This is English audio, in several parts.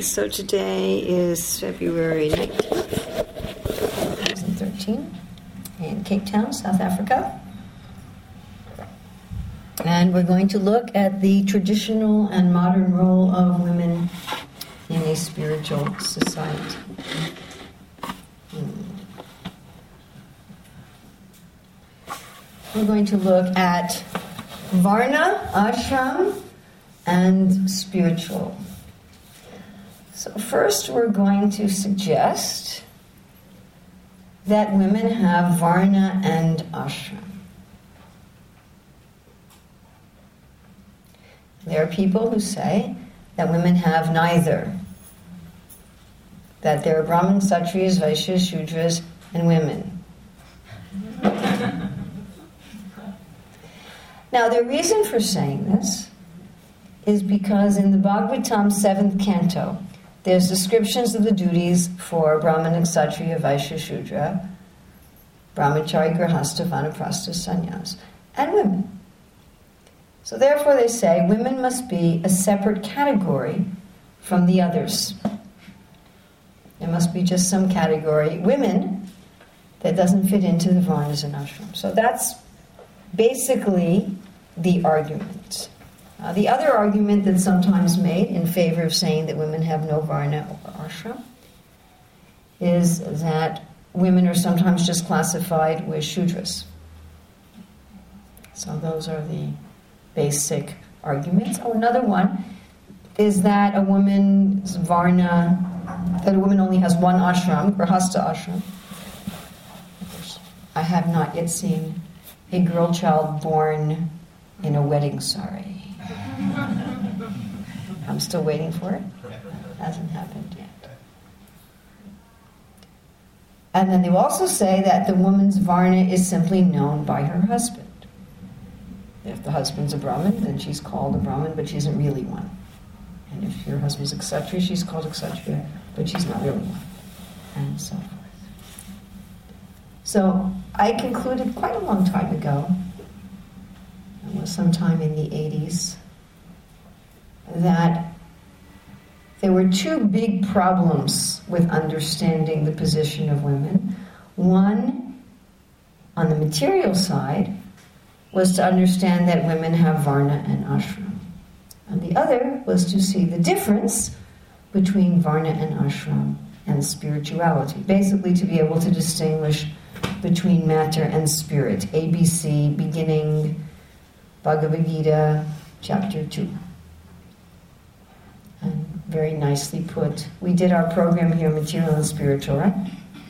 So today is February 19th, 2013, in Cape Town, South Africa. And we're going to look at the traditional and modern role of women in a spiritual society. Hmm. We're going to look at Varna, ashram, and spiritual. So, first, we're going to suggest that women have varna and ashram. There are people who say that women have neither, that there are Brahmins, Kshatriyas, Vaishyas, Shudras, and women. now, the reason for saying this is because in the Bhagavatam 7th canto, there's descriptions of the duties for Brahmana, Kshatriya, Vaishya, Shudra, Brahmachari, Grahastha, Vanaprastha, Sannyas, and women. So therefore they say women must be a separate category from the others. There must be just some category, women, that doesn't fit into the varnas and ashrams. So that's basically the argument. Uh, the other argument that's sometimes made in favor of saying that women have no varna or ashram is that women are sometimes just classified with shudras. So those are the basic arguments. Oh, another one is that a woman's varna, that a woman only has one ashram, grahastha ashram. I have not yet seen a girl child born in a wedding sari. I'm still waiting for it. It Hasn't happened yet. And then they also say that the woman's varna is simply known by her husband. If the husband's a Brahmin, then she's called a Brahmin, but she isn't really one. And if your husband's Kshatriya, she's called a Kshatriya, but she's not really one. And so forth. So I concluded quite a long time ago, it was sometime in the 80s, that there were two big problems with understanding the position of women. One, on the material side, was to understand that women have varna and ashram. And the other was to see the difference between varna and ashram and spirituality. Basically, to be able to distinguish between matter and spirit. ABC, beginning Bhagavad Gita, chapter 2 and Um, very nicely put. We did our program here, Material and Spiritual, right?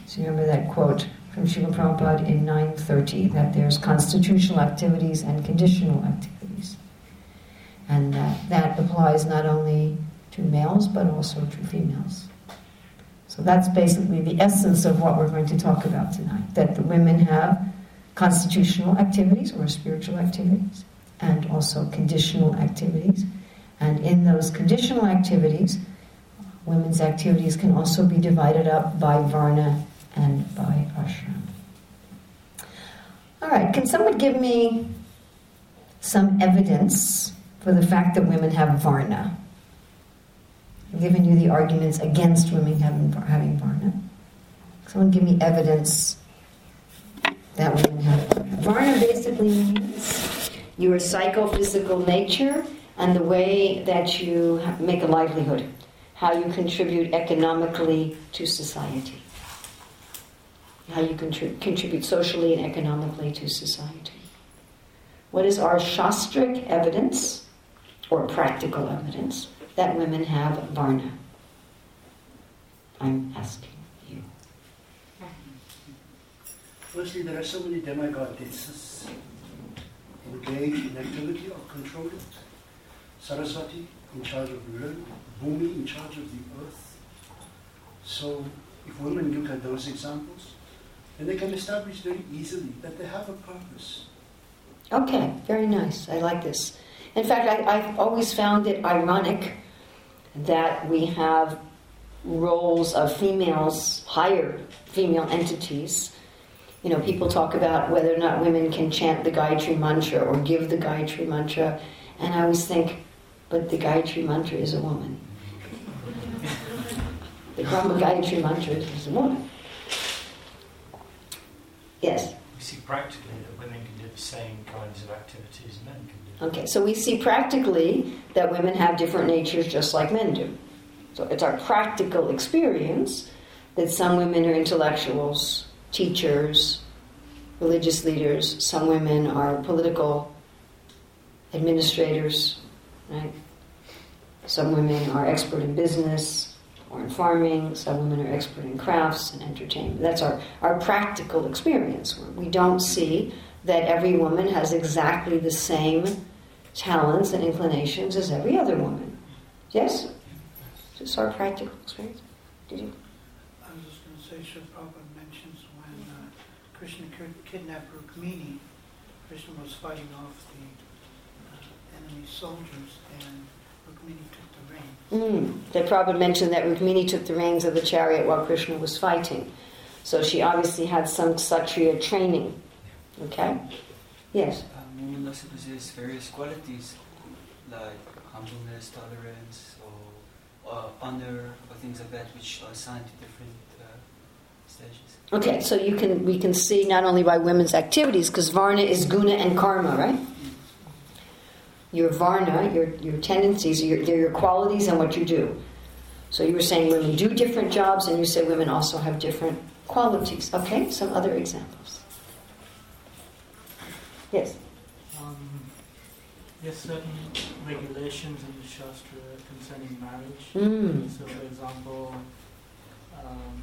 So you remember that quote from Srila Prabhupada in 930 that there's constitutional activities and conditional activities. And that, that applies not only to males but also to females. So that's basically the essence of what we're going to talk about tonight that the women have constitutional activities or spiritual activities and also conditional activities and in those conditional activities, women's activities can also be divided up by Varna and by ashram. All right, can someone give me some evidence for the fact that women have Varna? I've given you the arguments against women having, having Varna. Someone give me evidence that women have Varna. Varna basically means your psychophysical nature and the way that you make a livelihood, how you contribute economically to society, how you contrib- contribute socially and economically to society. What is our shastric evidence or practical evidence that women have varna? I'm asking you. Firstly, there are so many demigoddesses engaged in activity or controlled Saraswati in charge of land, Bhumi in charge of the earth. So if women look at those examples, then they can establish very easily that they have a purpose. Okay, very nice. I like this. In fact, I, have always found it ironic that we have roles of females, higher female entities. You know, people talk about whether or not women can chant the Gayatri Mantra or give the Gayatri Mantra, and I always think, but the Gayatri Mantra is a woman. The Brahma Gayatri mantra is a woman. Yes. We see practically that women can do the same kinds of activities men can do. Okay, so we see practically that women have different natures just like men do. So it's our practical experience that some women are intellectuals, teachers, religious leaders, some women are political administrators, right? Some women are expert in business or in farming, some women are expert in crafts and entertainment. That's our, our practical experience. We don't see that every woman has exactly the same talents and inclinations as every other woman. Yes? Just our practical experience. Did you? I was just going to say, Sri Prabhupada mentions when uh, Krishna kidnapped Rukmini, Krishna was fighting off the enemy soldiers, and Rukmini took the reins. Mm. The Prabhupada mentioned that Rukmini took the reins of the chariot while Krishna was fighting. So she obviously had some Kshatriya training. Okay? Yes? Um, woman also possesses various qualities like humbleness, tolerance, or uh, honor, or things like that, which are assigned to different uh, stages. Okay, so you can we can see not only by women's activities, because Varna is guna and karma, right? Your Varna, your, your tendencies, your, they're your qualities and what you do. So you were saying women do different jobs, and you say women also have different qualities. Okay, some other examples. Yes. Um, there's certain regulations in the Shastra concerning marriage. Mm. So, for example, um,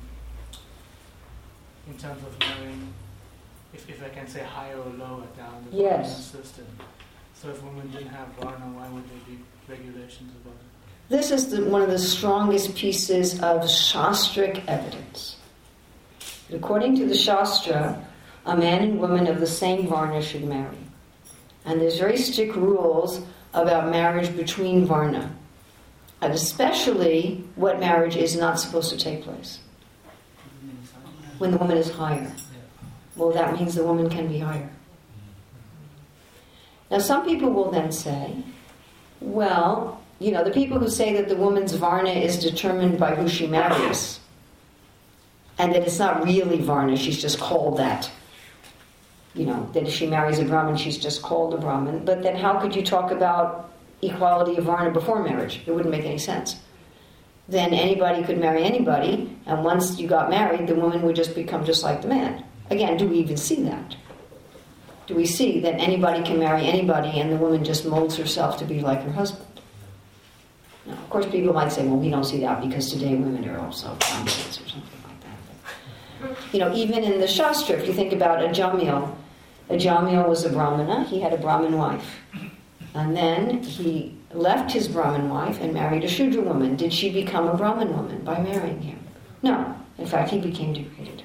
in terms of knowing if, if I can say higher or lower down the yes. system. So if women didn't have Varna, why would there be regulations about it? This is the, one of the strongest pieces of Shastric evidence. According to the Shastra, a man and woman of the same Varna should marry. And there's very strict rules about marriage between Varna, and especially what marriage is not supposed to take place. When the woman is higher. Well, that means the woman can be higher. Now, some people will then say, well, you know, the people who say that the woman's Varna is determined by who she marries, and that it's not really Varna, she's just called that. You know, that if she marries a Brahmin, she's just called a Brahmin. But then how could you talk about equality of Varna before marriage? It wouldn't make any sense. Then anybody could marry anybody, and once you got married, the woman would just become just like the man. Again, do we even see that? Do we see that anybody can marry anybody and the woman just molds herself to be like her husband? Now, of course, people might say, well, we don't see that because today women are also convicts or something like that. But, you know, even in the Shastra, if you think about Ajamil, Ajamil was a Brahmana, he had a Brahmin wife. And then he left his Brahmin wife and married a Shudra woman. Did she become a Brahmin woman by marrying him? No. In fact, he became degraded.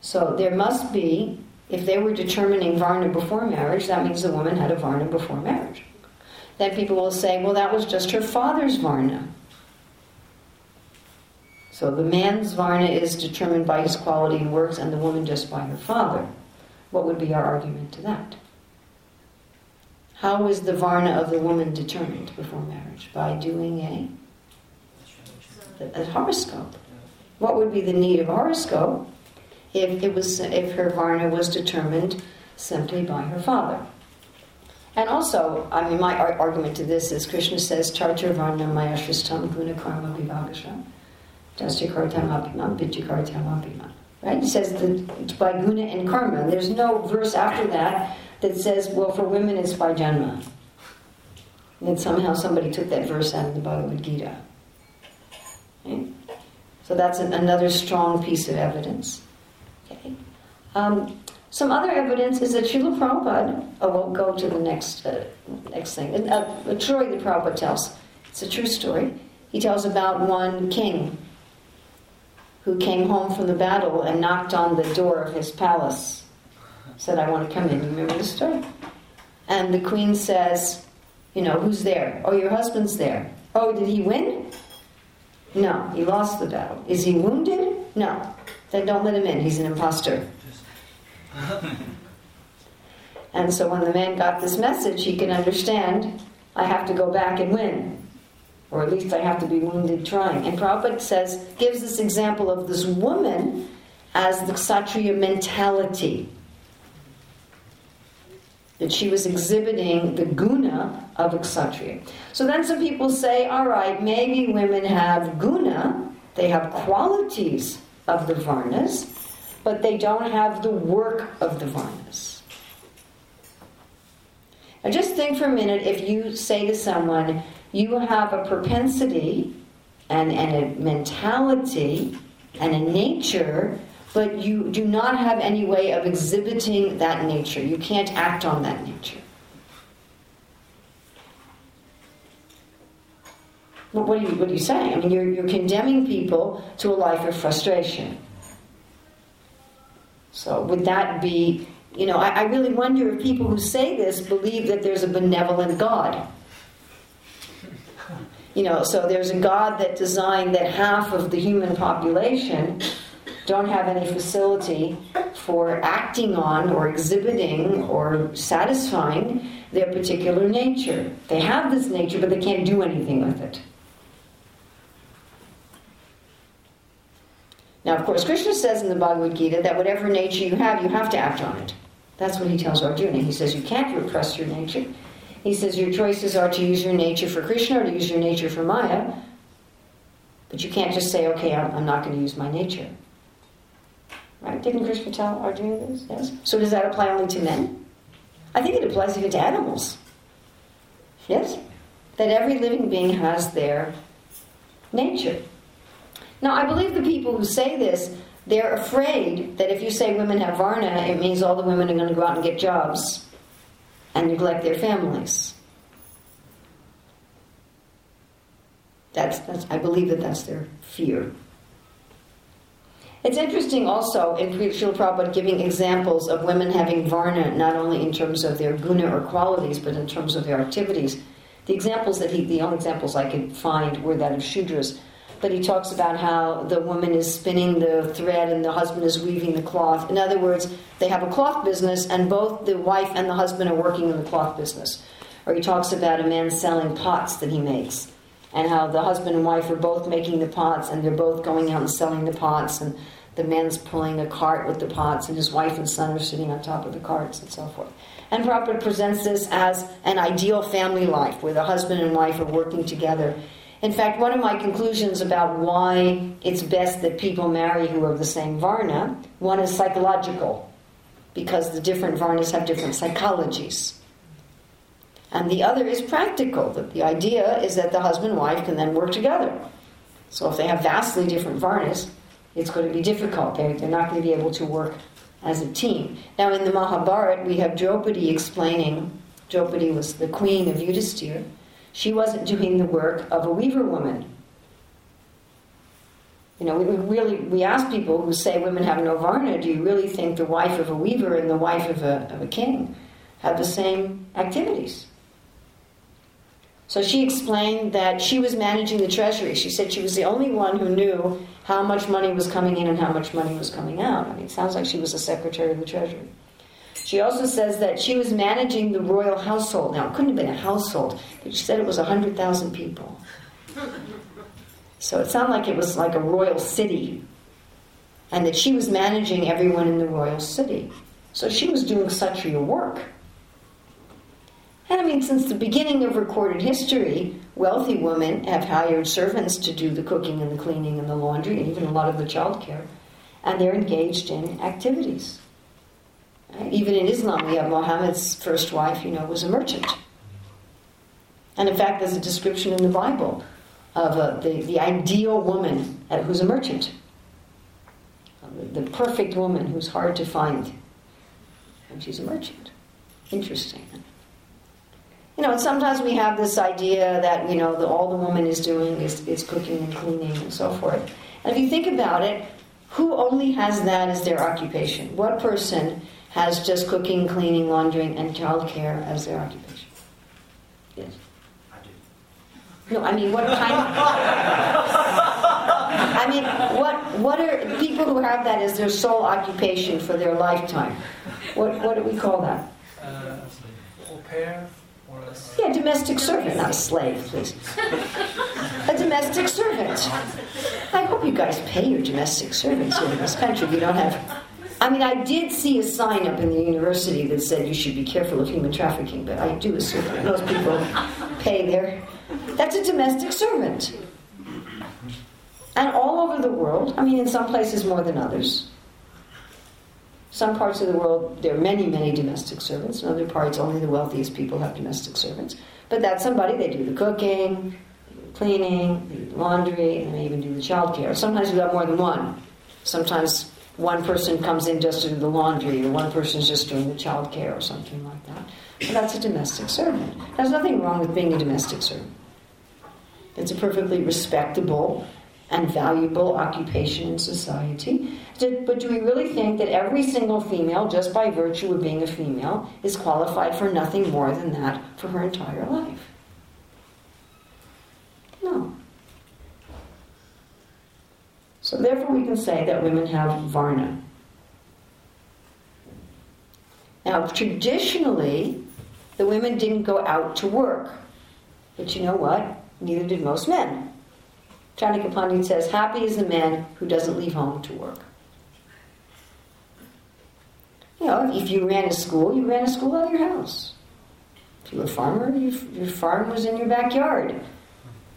So there must be if they were determining Varna before marriage, that means the woman had a Varna before marriage. Then people will say, well, that was just her father's Varna. So the man's Varna is determined by his quality and works, and the woman just by her father. What would be our argument to that? How is the Varna of the woman determined before marriage? By doing a, a horoscope. What would be the need of horoscope? If it was if her varna was determined simply by her father. And also, I mean, my argument to this is Krishna says, Chartur varna maya shristam guna karma vibhagasha dasyakartam. Right? He says that by guna and karma. There's no verse after that that says, well, for women it's by janma. And somehow somebody took that verse out of the Bhagavad Gita. So that's an, another strong piece of evidence. Okay. Um, some other evidence is that Srila Prabhupada, oh, we'll go to the next, uh, next thing. Uh, a story that Prabhupada tells. It's a true story. He tells about one king who came home from the battle and knocked on the door of his palace. Said, I want to come in. You remember the story? And the queen says, You know, who's there? Oh, your husband's there. Oh, did he win? No, he lost the battle. Is he wounded? No. Then don't let him in. He's an impostor. and so when the man got this message, he can understand I have to go back and win. or at least I have to be wounded trying. And Prabhupada says, gives this example of this woman as the Kshatriya mentality. That she was exhibiting the guna of a Kshatriya. So then some people say, all right, maybe women have guna, they have qualities of the varnas, but they don't have the work of the varnas. Now just think for a minute if you say to someone, you have a propensity and, and a mentality and a nature, but you do not have any way of exhibiting that nature. You can't act on that nature. What are you, what are you saying? I mean, you're, you're condemning people to a life of frustration. So, would that be, you know, I, I really wonder if people who say this believe that there's a benevolent God. You know, so there's a God that designed that half of the human population don't have any facility for acting on or exhibiting or satisfying their particular nature. They have this nature, but they can't do anything with it. Now, of course, Krishna says in the Bhagavad Gita that whatever nature you have, you have to act on it. That's what he tells Arjuna. He says you can't repress your nature. He says your choices are to use your nature for Krishna or to use your nature for Maya. But you can't just say, okay, I'm, not going to use my nature. Right? Didn't Krishna tell Arjuna this? Yes. So does that apply only to men? I think it applies even to animals. Yes? That every living being has their nature. Now, I believe the people who say this, they're afraid that if you say women have varna, it means all the women are going to go out and get jobs and neglect their families. That's, that's, I believe that that's their fear. It's interesting also in Srila Prabhupada giving examples of women having varna, not only in terms of their guna or qualities, but in terms of their activities. The examples that he, the only examples I could find were that of Shudras but he talks about how the woman is spinning the thread and the husband is weaving the cloth. In other words, they have a cloth business and both the wife and the husband are working in the cloth business. Or he talks about a man selling pots that he makes and how the husband and wife are both making the pots and they're both going out and selling the pots and the man's pulling a cart with the pots and his wife and son are sitting on top of the carts and so forth. And Prabhupada presents this as an ideal family life where the husband and wife are working together in fact, one of my conclusions about why it's best that people marry who are of the same Varna, one is psychological, because the different Varnas have different psychologies. And the other is practical, that the idea is that the husband and wife can then work together. So if they have vastly different Varnas, it's going to be difficult. They're, they're not going to be able to work as a team. Now, in the Mahabharata, we have Draupadi explaining, Draupadi was the queen of Yudhisthira she wasn't doing the work of a weaver woman. You know, we, really we ask people who say women have no varna, do you really think the wife of a weaver and the wife of a, of a king have the same activities? So she explained that she was managing the treasury. She said she was the only one who knew how much money was coming in and how much money was coming out. I mean, it sounds like she was a secretary of the treasury. She also says that she was managing the royal household. Now, it couldn't have been a household, but she said it was 100,000 people. So it sounded like it was like a royal city, and that she was managing everyone in the royal city. So she was doing such a work. And I mean, since the beginning of recorded history, wealthy women have hired servants to do the cooking and the cleaning and the laundry and even a lot of the child care. And they're engaged in activities. Even in Islam, we have Muhammad's first wife, you know, was a merchant. And in fact, there's a description in the Bible of uh, the, the ideal woman who's a merchant. The perfect woman who's hard to find. And she's a merchant. Interesting. You know, sometimes we have this idea that, you know, the, all the woman is doing is, is cooking and cleaning and so forth. And if you think about it, who only has that as their occupation? What person has just cooking, cleaning, laundering, and childcare as their occupation. Yes. I do. No, I mean, what kind? I mean, what what are people who have that as their sole occupation for their lifetime? What what do we call that? Uh, au pair or a yeah, domestic servant, not a slave, please. A domestic servant. I hope you guys pay your domestic servants here in this country. You don't have. I mean, I did see a sign up in the university that said you should be careful of human trafficking, but I do assume that most people pay their. That's a domestic servant. And all over the world, I mean, in some places more than others. Some parts of the world, there are many, many domestic servants. In other parts, only the wealthiest people have domestic servants. But that's somebody, they do the cooking, cleaning, laundry, and they even do the child care. Sometimes we have got more than one. Sometimes one person comes in just to do the laundry, or one person is just doing the child care, or something like that. That's a domestic servant. There's nothing wrong with being a domestic servant. It's a perfectly respectable and valuable occupation in society. But do we really think that every single female, just by virtue of being a female, is qualified for nothing more than that for her entire life? No. So therefore we can say that women have varna. Now traditionally, the women didn't go out to work. But you know what? Neither did most men. Chanakya Pandit says, happy is the man who doesn't leave home to work. You know, if you ran a school, you ran a school out of your house. If you were a farmer, you, your farm was in your backyard.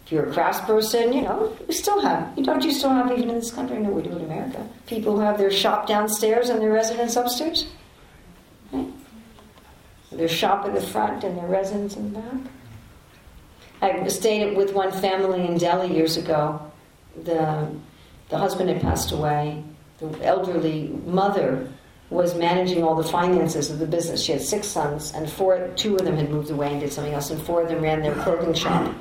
If you're a craftsperson, you know, you still have, don't you still have, even in this country, know we do in America, people who have their shop downstairs and their residence upstairs? Right? Their shop in the front and their residence in the back? I stayed with one family in Delhi years ago. The, the husband had passed away. The elderly mother was managing all the finances of the business. She had six sons, and four, two of them had moved away and did something else, and four of them ran their clothing shop.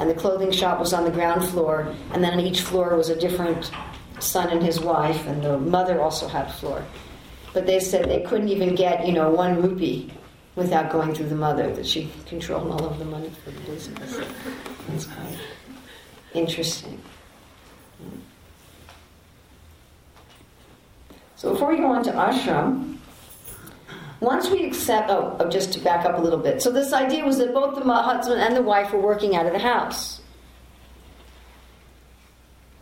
And the clothing shop was on the ground floor, and then on each floor was a different son and his wife, and the mother also had a floor. But they said they couldn't even get, you know, one rupee without going through the mother, that she controlled all of the money for the business. That's quite interesting. So before we go on to ashram, once we accept, oh, oh, just to back up a little bit. So this idea was that both the husband and the wife were working out of the house.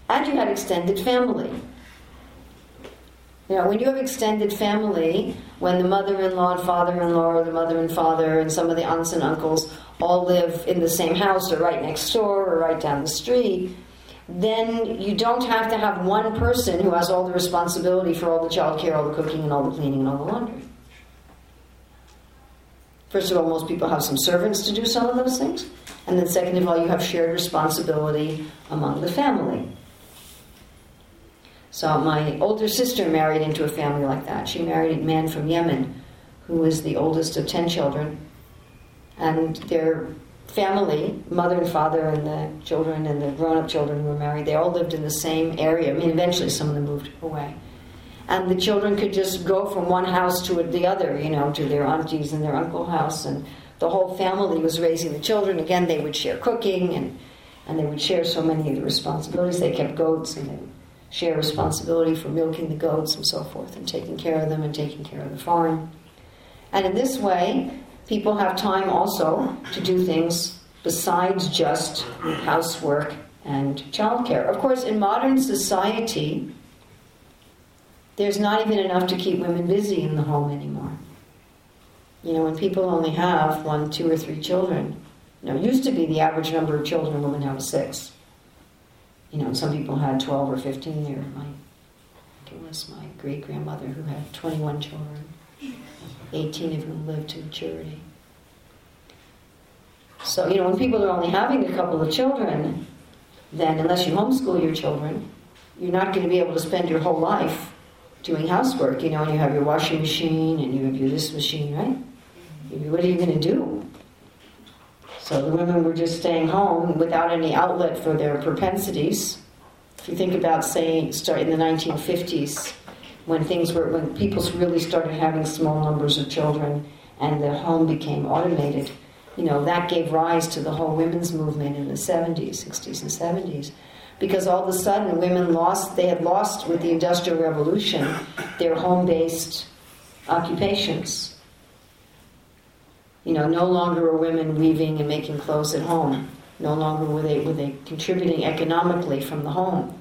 And you had extended family. You know, when you have extended family, when the mother-in-law and father-in-law or the mother and father and some of the aunts and uncles all live in the same house or right next door or right down the street, then you don't have to have one person who has all the responsibility for all the child care, all the cooking, and all the cleaning, and all the laundry. First of all, most people have some servants to do some of those things. And then, second of all, you have shared responsibility among the family. So my older sister married into a family like that. She married a man from Yemen who was the oldest of 10 children. And their family, mother and father and the children and the grown-up children who were married, they all lived in the same area. I mean, eventually some of them moved away. And the children could just go from one house to the other, you know, to their aunties and their uncle house. And the whole family was raising the children. Again, they would share cooking and, and they would share so many of the responsibilities. They kept goats and they share responsibility for milking the goats and so forth, and taking care of them and taking care of the farm. And in this way, people have time also to do things besides just housework and childcare. Of course, in modern society, there's not even enough to keep women busy in the home anymore. You know, when people only have one, two, or three children, you know, it used to be the average number of children a woman had was six you know, some people had 12 or 15 there. My, it was my great grandmother who had 21 children, 18 of whom lived to maturity. So, you know, when people are only having a couple of children, then unless you homeschool your children, you're not going to be able to spend your whole life doing housework, you know, and you have your washing machine and you have your this machine, right? What are you going to do? So the women were just staying home without any outlet for their propensities. If you think about, say, start in the 1950s, when things were, when people really started having small numbers of children and the home became automated, you know, that gave rise to the whole women's movement in the 70s, 60s, and 70s. Because all of a sudden, women lost, they had lost with the Industrial Revolution their home based occupations. You know, no longer were women weaving and making clothes at home. No longer were they, were they contributing economically from the home.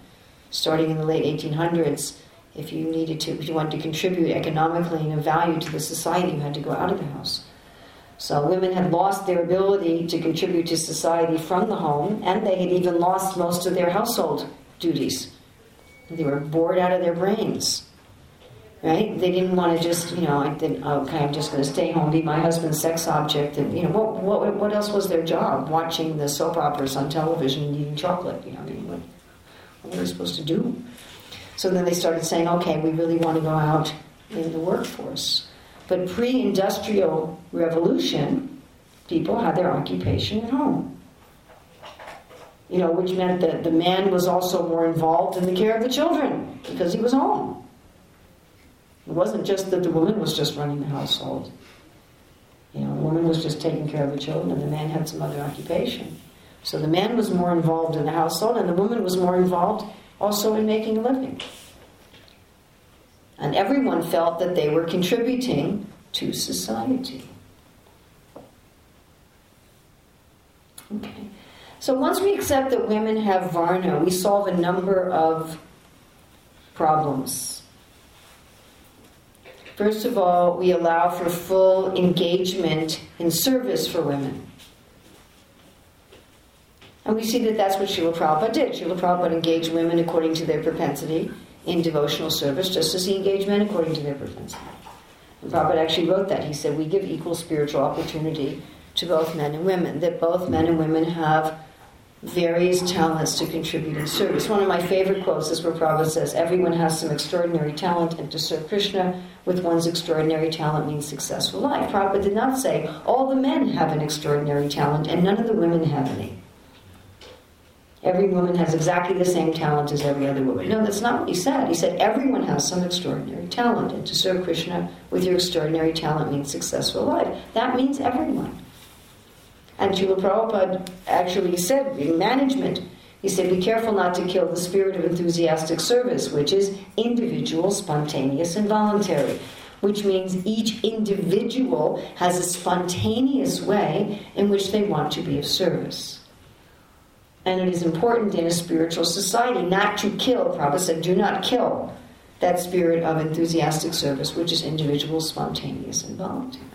Starting in the late 1800s, if you needed to, if you wanted to contribute economically and of value to the society, you had to go out of the house. So women had lost their ability to contribute to society from the home, and they had even lost most of their household duties. They were bored out of their brains. Right? They didn't want to just, you know, I think, okay, I'm just going to stay home, be my husband's sex object, and you know, what, what, what else was their job? Watching the soap operas on television and eating chocolate. You know, I mean, what, what were they supposed to do? So then they started saying, okay, we really want to go out in the workforce. But pre-industrial revolution, people had their occupation at home. You know, which meant that the man was also more involved in the care of the children because he was home. It wasn't just that the woman was just running the household. You know, the woman was just taking care of the children and the man had some other occupation. So the man was more involved in the household and the woman was more involved also in making a living. And everyone felt that they were contributing to society. Okay. So once we accept that women have varna, we solve a number of problems. First of all, we allow for full engagement in service for women. And we see that that's what Srila Prabhupada did. Srila Prabhupada engaged women according to their propensity in devotional service, just as he engaged men according to their propensity. And Prabhupada actually wrote that. He said, We give equal spiritual opportunity to both men and women, that both men and women have various talents to contribute in service. One of my favorite quotes is where Prabhupada says, Everyone has some extraordinary talent, and to serve Krishna with one's extraordinary talent means successful life. Prabhupada did not say, All the men have an extraordinary talent, and none of the women have any. Every woman has exactly the same talent as every other woman. No, that's not what he said. He said everyone has some extraordinary talent, and to serve Krishna with your extraordinary talent means successful life. That means everyone. And Srila Prabhupada actually said in management, he said, be careful not to kill the spirit of enthusiastic service, which is individual, spontaneous, and voluntary. Which means each individual has a spontaneous way in which they want to be of service. And it is important in a spiritual society not to kill, Prabhupada said, do not kill that spirit of enthusiastic service, which is individual, spontaneous, and voluntary.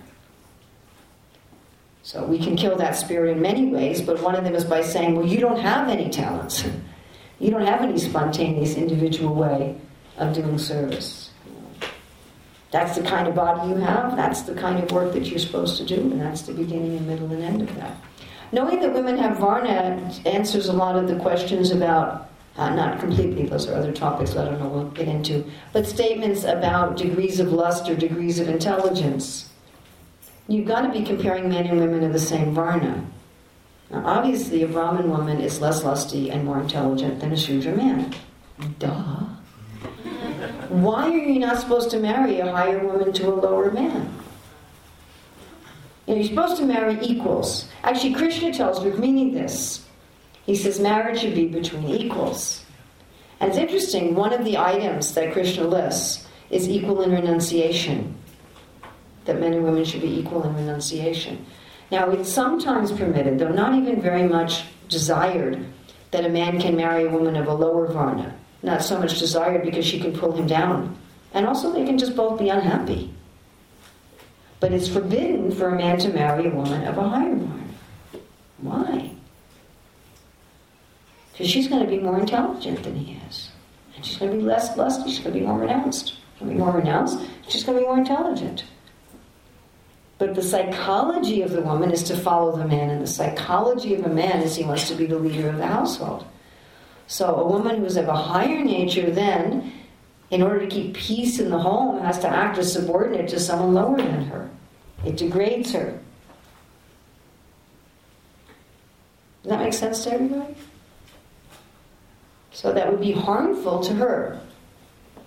So we can kill that spirit in many ways, but one of them is by saying, well, you don't have any talents. You don't have any spontaneous individual way of doing service. That's the kind of body you have, that's the kind of work that you're supposed to do, and that's the beginning and middle and end of that. Knowing that women have Varna answers a lot of the questions about, uh, not completely, those are other topics I don't know we'll get into, but statements about degrees of lust or degrees of intelligence. You've got to be comparing men and women of the same Varna. Now, obviously, a Brahmin woman is less lusty and more intelligent than a Shudra man. Duh. Why are you not supposed to marry a higher woman to a lower man? You know, you're supposed to marry equals. Actually, Krishna tells Rukmini this. He says marriage should be between equals. And it's interesting, one of the items that Krishna lists is equal in renunciation. That men and women should be equal in renunciation. Now, it's sometimes permitted, though not even very much desired, that a man can marry a woman of a lower varna. Not so much desired because she can pull him down. And also, they can just both be unhappy. But it's forbidden for a man to marry a woman of a higher varna. Why? Because she's going to be more intelligent than he is. And she's going to be less lusty, she's going to be more renounced. She's going to be more renounced, she's going to be more intelligent. But the psychology of the woman is to follow the man, and the psychology of a man is he wants to be the leader of the household. So a woman who's of a higher nature then in order to keep peace in the home, has to act as subordinate to someone lower than her. It degrades her. Does that make sense to everybody? So that would be harmful to her.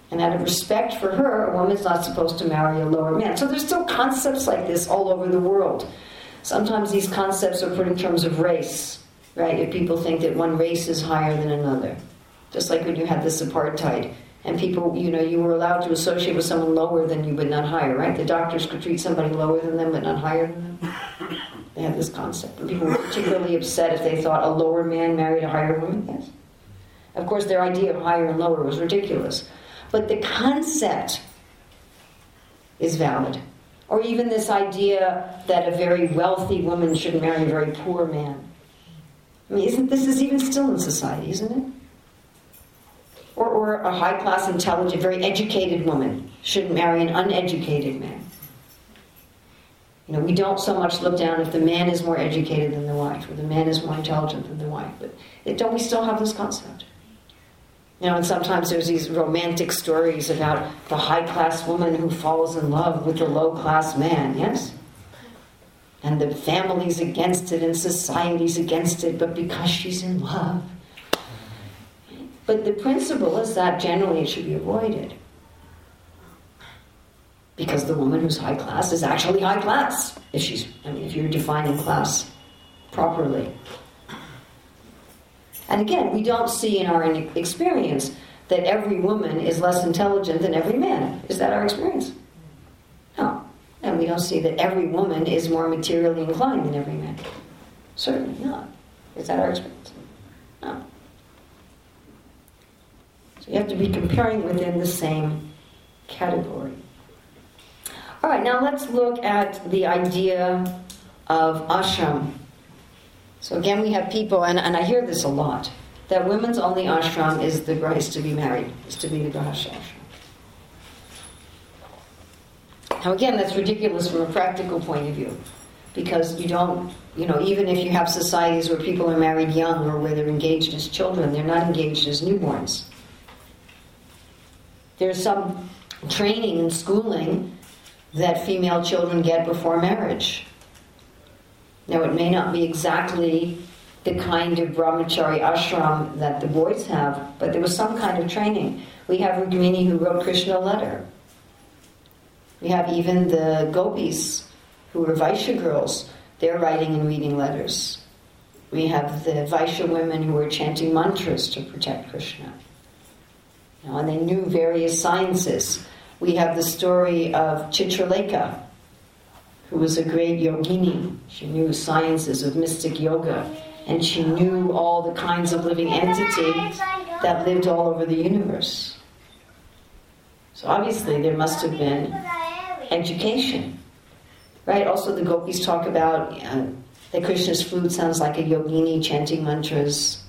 And out of respect for her, a woman's not supposed to marry a lower man. So there's still concepts like this all over the world. Sometimes these concepts are put in terms of race, right? If people think that one race is higher than another. Just like when you had this apartheid and people, you know, you were allowed to associate with someone lower than you but not higher, right? The doctors could treat somebody lower than them but not higher than them. They had this concept. And people were particularly upset if they thought a lower man married a higher woman. Yes. Of course, their idea of higher and lower was ridiculous. But the concept is valid. Or even this idea that a very wealthy woman should marry a very poor man. I mean, isn't this is even still in society, isn't it? Or, or a high class, intelligent, very educated woman should marry an uneducated man. You know, we don't so much look down if the man is more educated than the wife, or the man is more intelligent than the wife, but it, don't we still have this concept? You know, and sometimes there's these romantic stories about the high class woman who falls in love with the low class man, yes? And the family's against it and society's against it, but because she's in love. But the principle is that generally it should be avoided. Because the woman who's high class is actually high class, if she's I mean if you're defining class properly. And again, we don't see in our experience that every woman is less intelligent than every man. Is that our experience? No. And we don't see that every woman is more materially inclined than every man. Certainly not. Is that our experience? No. So you have to be comparing within the same category. All right, now let's look at the idea of ashram. So again, we have people, and, and I hear this a lot, that women's only ashram is the grace to be married, is to be the Grahastha ashram. Now again, that's ridiculous from a practical point of view, because you don't, you know, even if you have societies where people are married young or where they're engaged as children, they're not engaged as newborns. There's some training and schooling that female children get before marriage. Now, it may not be exactly the kind of brahmachari ashram that the boys have, but there was some kind of training. We have Rukmini who wrote Krishna a letter. We have even the gopis who were Vaishya girls. They're writing and reading letters. We have the Vaishya women who are chanting mantras to protect Krishna. And they knew various sciences. We have the story of Chitralekha, who was a great yogini. She knew sciences of mystic yoga, and she knew all the kinds of living entities that lived all over the universe. So obviously, there must have been education. Right? Also, the gopis talk about uh, that Krishna's flute sounds like a yogini chanting mantras.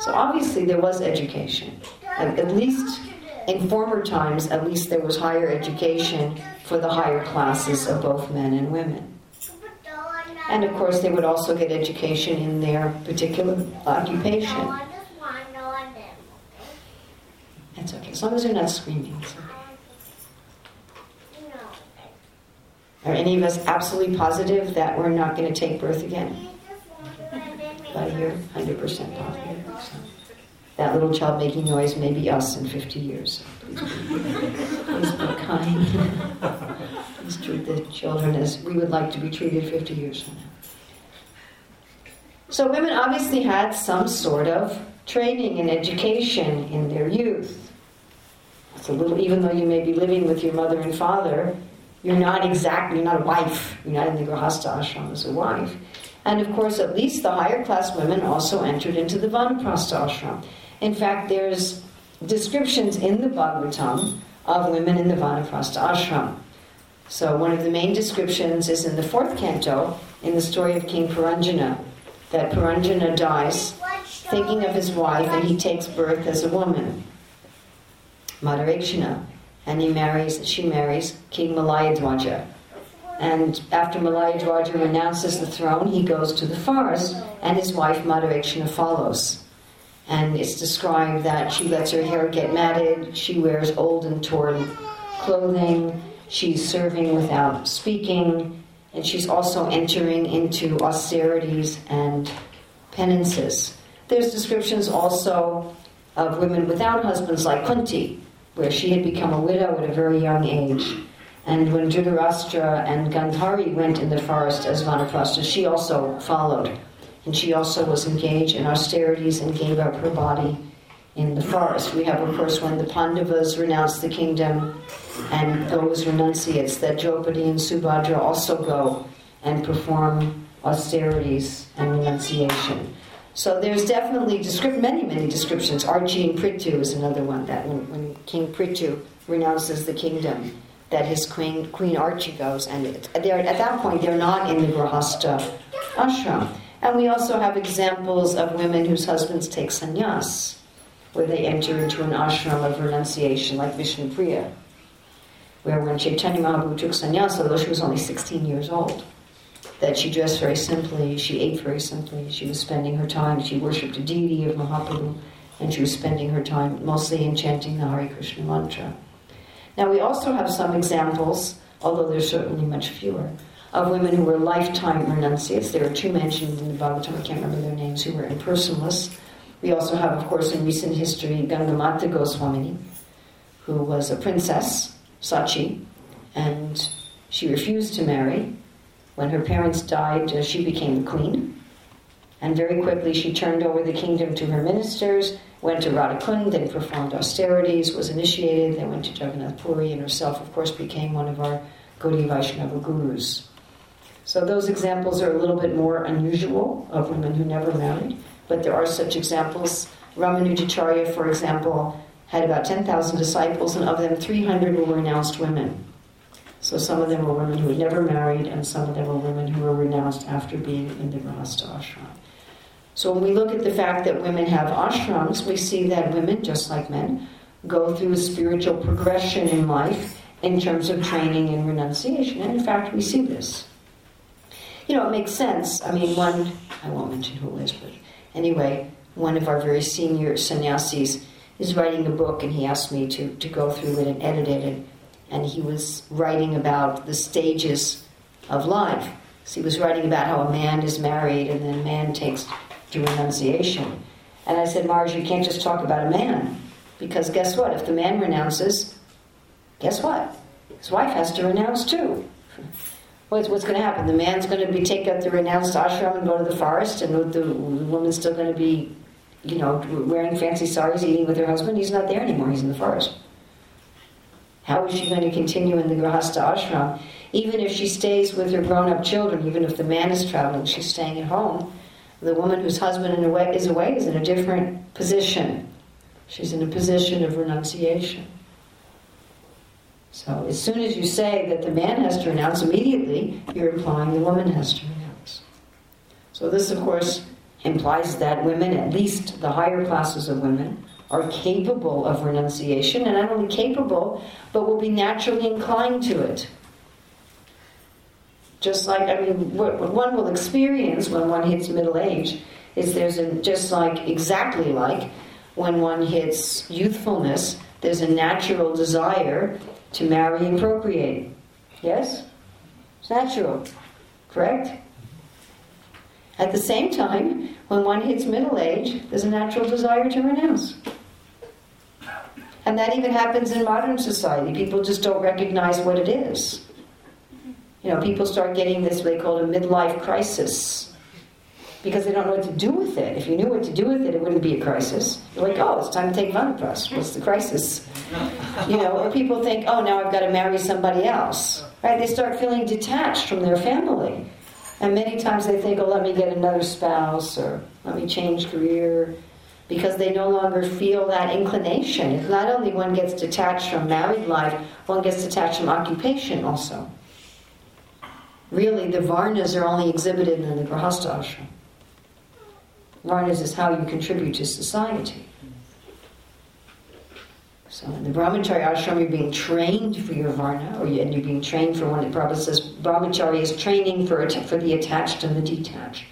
So obviously, there was education. At, least in former times, at least there was higher education for the higher classes of both men and women. And of course, they would also get education in their particular occupation. That's okay, as long as they're not screaming. Are any of us absolutely positive that we're not going to take birth again? A year, 100% positive. So that little child making noise may be us in 50 years. Please be, kind. please treat the children as we would like to be treated 50 years from now. So women obviously had some sort of training and education in their youth. A little, even though you may be living with your mother and father, you're not exactly, you're not a wife. You're not in the Grahastha ashram as a wife. And of course, at least the higher class women also entered into the Vanaprastha ashram. In fact, there's descriptions in the Bhagavatam of women in the Vanaprastha ashram. So one of the main descriptions is in the fourth canto, in the story of King Puranjana, that Puranjana dies thinking of his wife and he takes birth as a woman, Madarikshana, and he marries, she marries King Malayadwaja. And after Malayadwaja renounces the throne, he goes to the forest, and his wife Madarikshana follows. And it's described that she lets her hair get matted, she wears old and torn clothing, she's serving without speaking, and she's also entering into austerities and penances. There's descriptions also of women without husbands, like Kunti, where she had become a widow at a very young age. And when Dhritarashtra and Gandhari went in the forest as Vanaprastha, she also followed. And she also was engaged in austerities and gave up her body in the forest. We have, of course, when the Pandavas renounced the kingdom and those renunciates, that Draupadi and Subhadra also go and perform austerities and renunciation. So there's definitely many, many descriptions. Archi and Prithu is another one that when, when King Prithu renounces the kingdom, that his queen, Queen Archi goes, and at that point they're not in the Grahastha ashram. And we also have examples of women whose husbands take sannyas, where they enter into an ashram of renunciation, like Vishnupriya, where when Chaitanya Mahaprabhu took sannyas, although she was only 16 years old, that she dressed very simply, she ate very simply, she was spending her time, she worshipped a deity of Mahaprabhu, and she was spending her time mostly in chanting the Hare Krishna mantra. Now, we also have some examples, although there's certainly much fewer, of women who were lifetime renunciates. There are two mentioned in the Bhagavatam, I can't remember their names, who were impersonalists. We also have, of course, in recent history, Gangamata Goswamini, who was a princess, Sachi, and she refused to marry. When her parents died, uh, she became the queen. And very quickly she turned over the kingdom to her ministers, went to Radhakund and performed austerities, was initiated, then went to Jagannath Puri, and herself, of course, became one of our Gaudiya Vaishnava gurus. So those examples are a little bit more unusual of women who never married, but there are such examples. Ramanujacharya, for example, had about 10,000 disciples, and of them, 300 were renounced women. So some of them were women who had never married, and some of them were women who were renounced after being in the Grahastha ashram. So when we look at the fact that women have ashrams, we see that women, just like men, go through a spiritual progression in life in terms of training and renunciation. And in fact, we see this. You know, it makes sense. I mean, one, I won't mention who it is, but anyway, one of our very senior sannyasis is writing a book, and he asked me to, to go through it and edit it. And, and he was writing about the stages of life. So he was writing about how a man is married, and then a man takes to renunciation. And I said, Mars, you can't just talk about a man. Because guess what? If the man renounces, guess what? His wife has to renounce too. What's, what's going to happen? The man's going to be take up the renounced ashram and go to the forest, and the, woman's still going to be, you know, wearing fancy saris, eating with her husband. He's not there anymore. He's in the forest. How is she going to continue in the grahastha ashram? Even if she stays with her grown-up children, even if the man is traveling, she's staying at home. The woman whose husband is away is in a different position. She's in a position of renunciation. So as soon as you say that the man has to renounce, immediately you're implying the woman has to renounce. So this, of course, implies that women, at least the higher classes of women, are capable of renunciation, and not only capable, but will be naturally inclined to it. Just like, I mean, what, one will experience when one hits middle age is there's a, just like, exactly like when one hits youthfulness, there's a natural desire to marry and procreate. Yes? It's natural. Correct? At the same time, when one hits middle age, there's a natural desire to renounce. And that even happens in modern society. People just don't recognize what it is. You know, people start getting this, they call a midlife crisis because they don't know what to do with it. If you knew what to do with it, it wouldn't be a crisis. You're like, oh, it's time to take Vanapras. What's the crisis? You know, or people think, oh, now I've got to marry somebody else. Right? They start feeling detached from their family. And many times they think, oh, let me get another spouse or let me change career because they no longer feel that inclination. It's not only one gets detached from married life, one gets detached from occupation also. Really, the varnas are only exhibited in the Grahastha ashram. Varnas is how you contribute to society. So in the brahmachari ashram, you're being trained for your varna, or you, and you're being trained for one. The Prabhupada says brahmachari is training for, for the attached and the detached.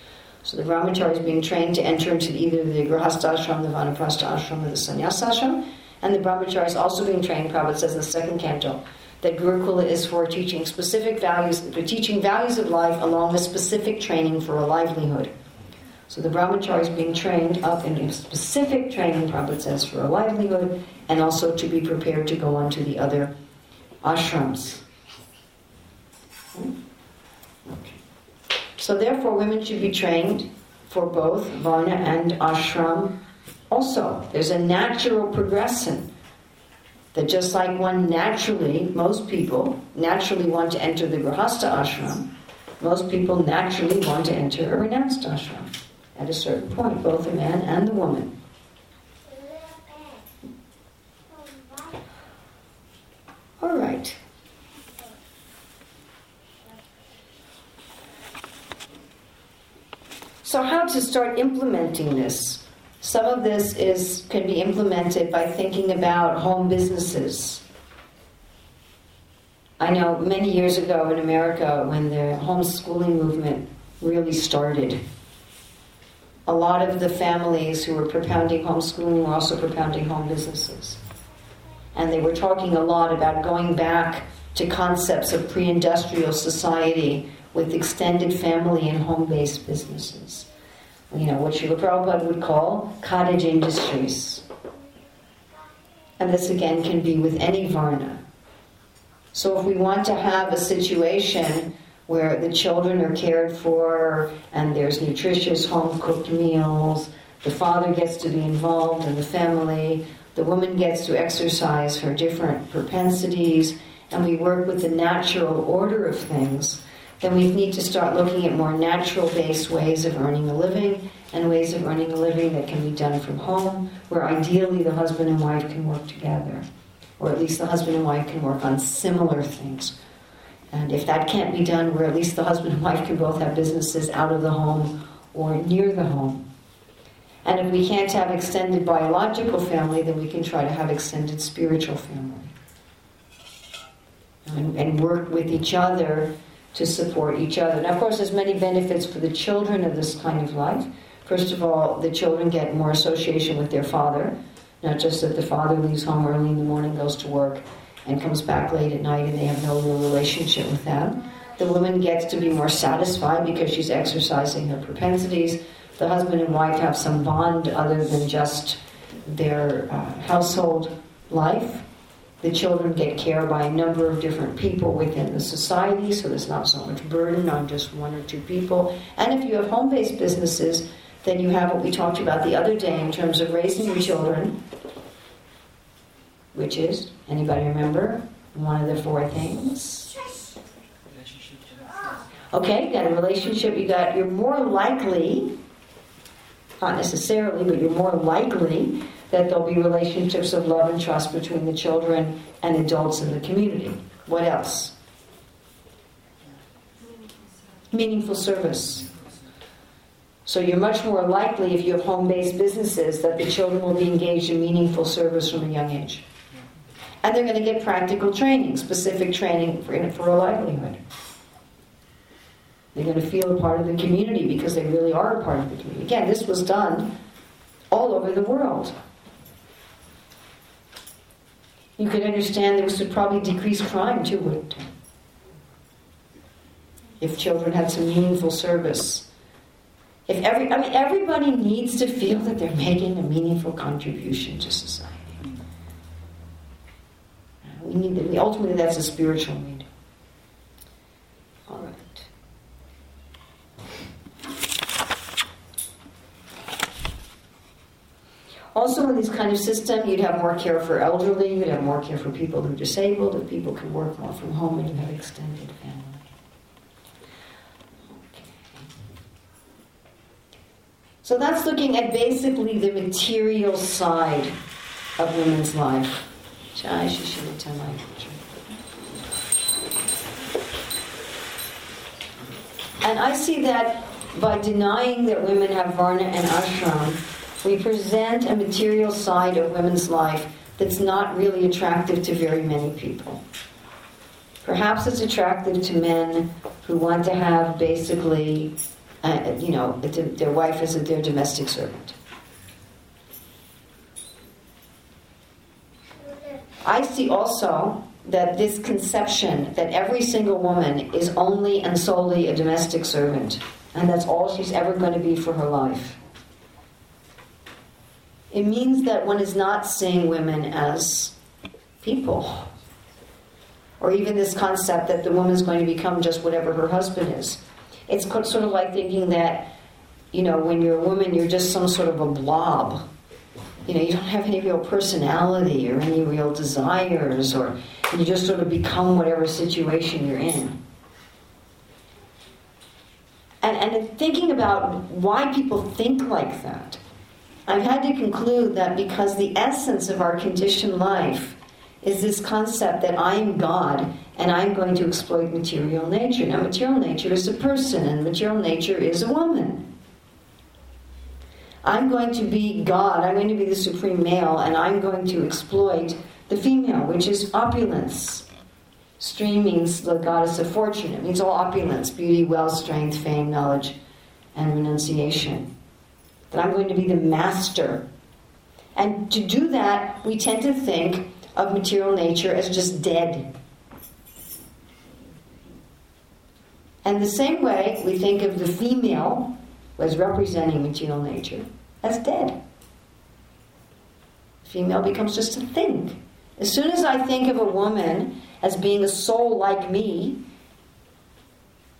So the brahmachari is being trained to enter into either the grahastha ashram, the vanaprastha ashram, or the sannyasa ashram. And the brahmachari is also being trained, Prabhupada says in the second canto, that Gurukula is for teaching specific values, for teaching values of life along with specific training for a livelihood. So the brahmachari is being trained up in a specific training, Prabhupada says, for a livelihood and also to be prepared to go on to the other ashrams. So therefore, women should be trained for both varna and ashram. Also, there's a natural progression that just like one naturally, most people naturally want to enter the grahastha ashram, most people naturally want to enter a renounced ashram at a certain point, both the man and the woman. All right. So, how to start implementing this? Some of this is can be implemented by thinking about home businesses. I know many years ago in America, when the homeschooling movement really started, a lot of the families who were propounding homeschooling were also propounding home businesses. And they were talking a lot about going back to concepts of pre industrial society with extended family and home based businesses. You know, what Srila Prabhupada would call cottage industries. And this again can be with any Varna. So if we want to have a situation where the children are cared for and there's nutritious home cooked meals, the father gets to be involved in the family, the woman gets to exercise her different propensities, and we work with the natural order of things, then we need to start looking at more natural based ways of earning a living and ways of earning a living that can be done from home, where ideally the husband and wife can work together, or at least the husband and wife can work on similar things. And if that can't be done, where at least the husband and wife can both have businesses out of the home or near the home. And if we can't have extended biological family, then we can try to have extended spiritual family. And, and work with each other to support each other. Now, of course, there's many benefits for the children of this kind of life. First of all, the children get more association with their father, not just that the father leaves home early in the morning, goes to work, and comes back late at night and they have no real relationship with them. The woman gets to be more satisfied because she's exercising her propensities. The husband and wife have some bond other than just their uh, household life. The children get care by a number of different people within the society, so there's not so much burden on just one or two people. And if you have home based businesses, then you have what we talked about the other day in terms of raising your children, which is, anybody remember? One of the four things. Okay, you got a relationship, you got, you're more likely, not necessarily, but you're more likely that there'll be relationships of love and trust between the children and adults in the community. What else? Meaningful service. So you're much more likely, if you have home based businesses, that the children will be engaged in meaningful service from a young age. And they're going to get practical training, specific training for, for a livelihood. They're going to feel a part of the community because they really are a part of the community. Again, this was done all over the world. You could understand this would probably decrease crime too, wouldn't it? If children had some meaningful service. If every, I mean, everybody needs to feel that they're making a meaningful contribution to society. Ultimately, that's a spiritual need. All right. Also, in this kind of system, you'd have more care for elderly, you'd have more care for people who are disabled, if people can work more from home, and you have extended family. So that's looking at basically the material side of women's life. And I see that by denying that women have Varna and Ashram, we present a material side of women's life that's not really attractive to very many people. Perhaps it's attractive to men who want to have basically, uh, you know, their wife as their domestic servant. I see also that this conception that every single woman is only and solely a domestic servant, and that's all she's ever going to be for her life. It means that one is not seeing women as people. Or even this concept that the woman is going to become just whatever her husband is. It's sort of like thinking that, you know, when you're a woman, you're just some sort of a blob. You know, you don't have any real personality or any real desires, or you just sort of become whatever situation you're in. And, and thinking about why people think like that, I've had to conclude that because the essence of our conditioned life is this concept that I'm God and I'm going to exploit material nature. Now, material nature is a person, and material nature is a woman. I'm going to be God, I'm going to be the supreme male, and I'm going to exploit the female, which is opulence. Stream means the goddess of fortune. It means all opulence, beauty, wealth, strength, fame, knowledge, and renunciation. That I'm going to be the master. And to do that, we tend to think of material nature as just dead. And the same way, we think of the female as representing material nature as dead. Female becomes just a thing. As soon as I think of a woman as being a soul like me,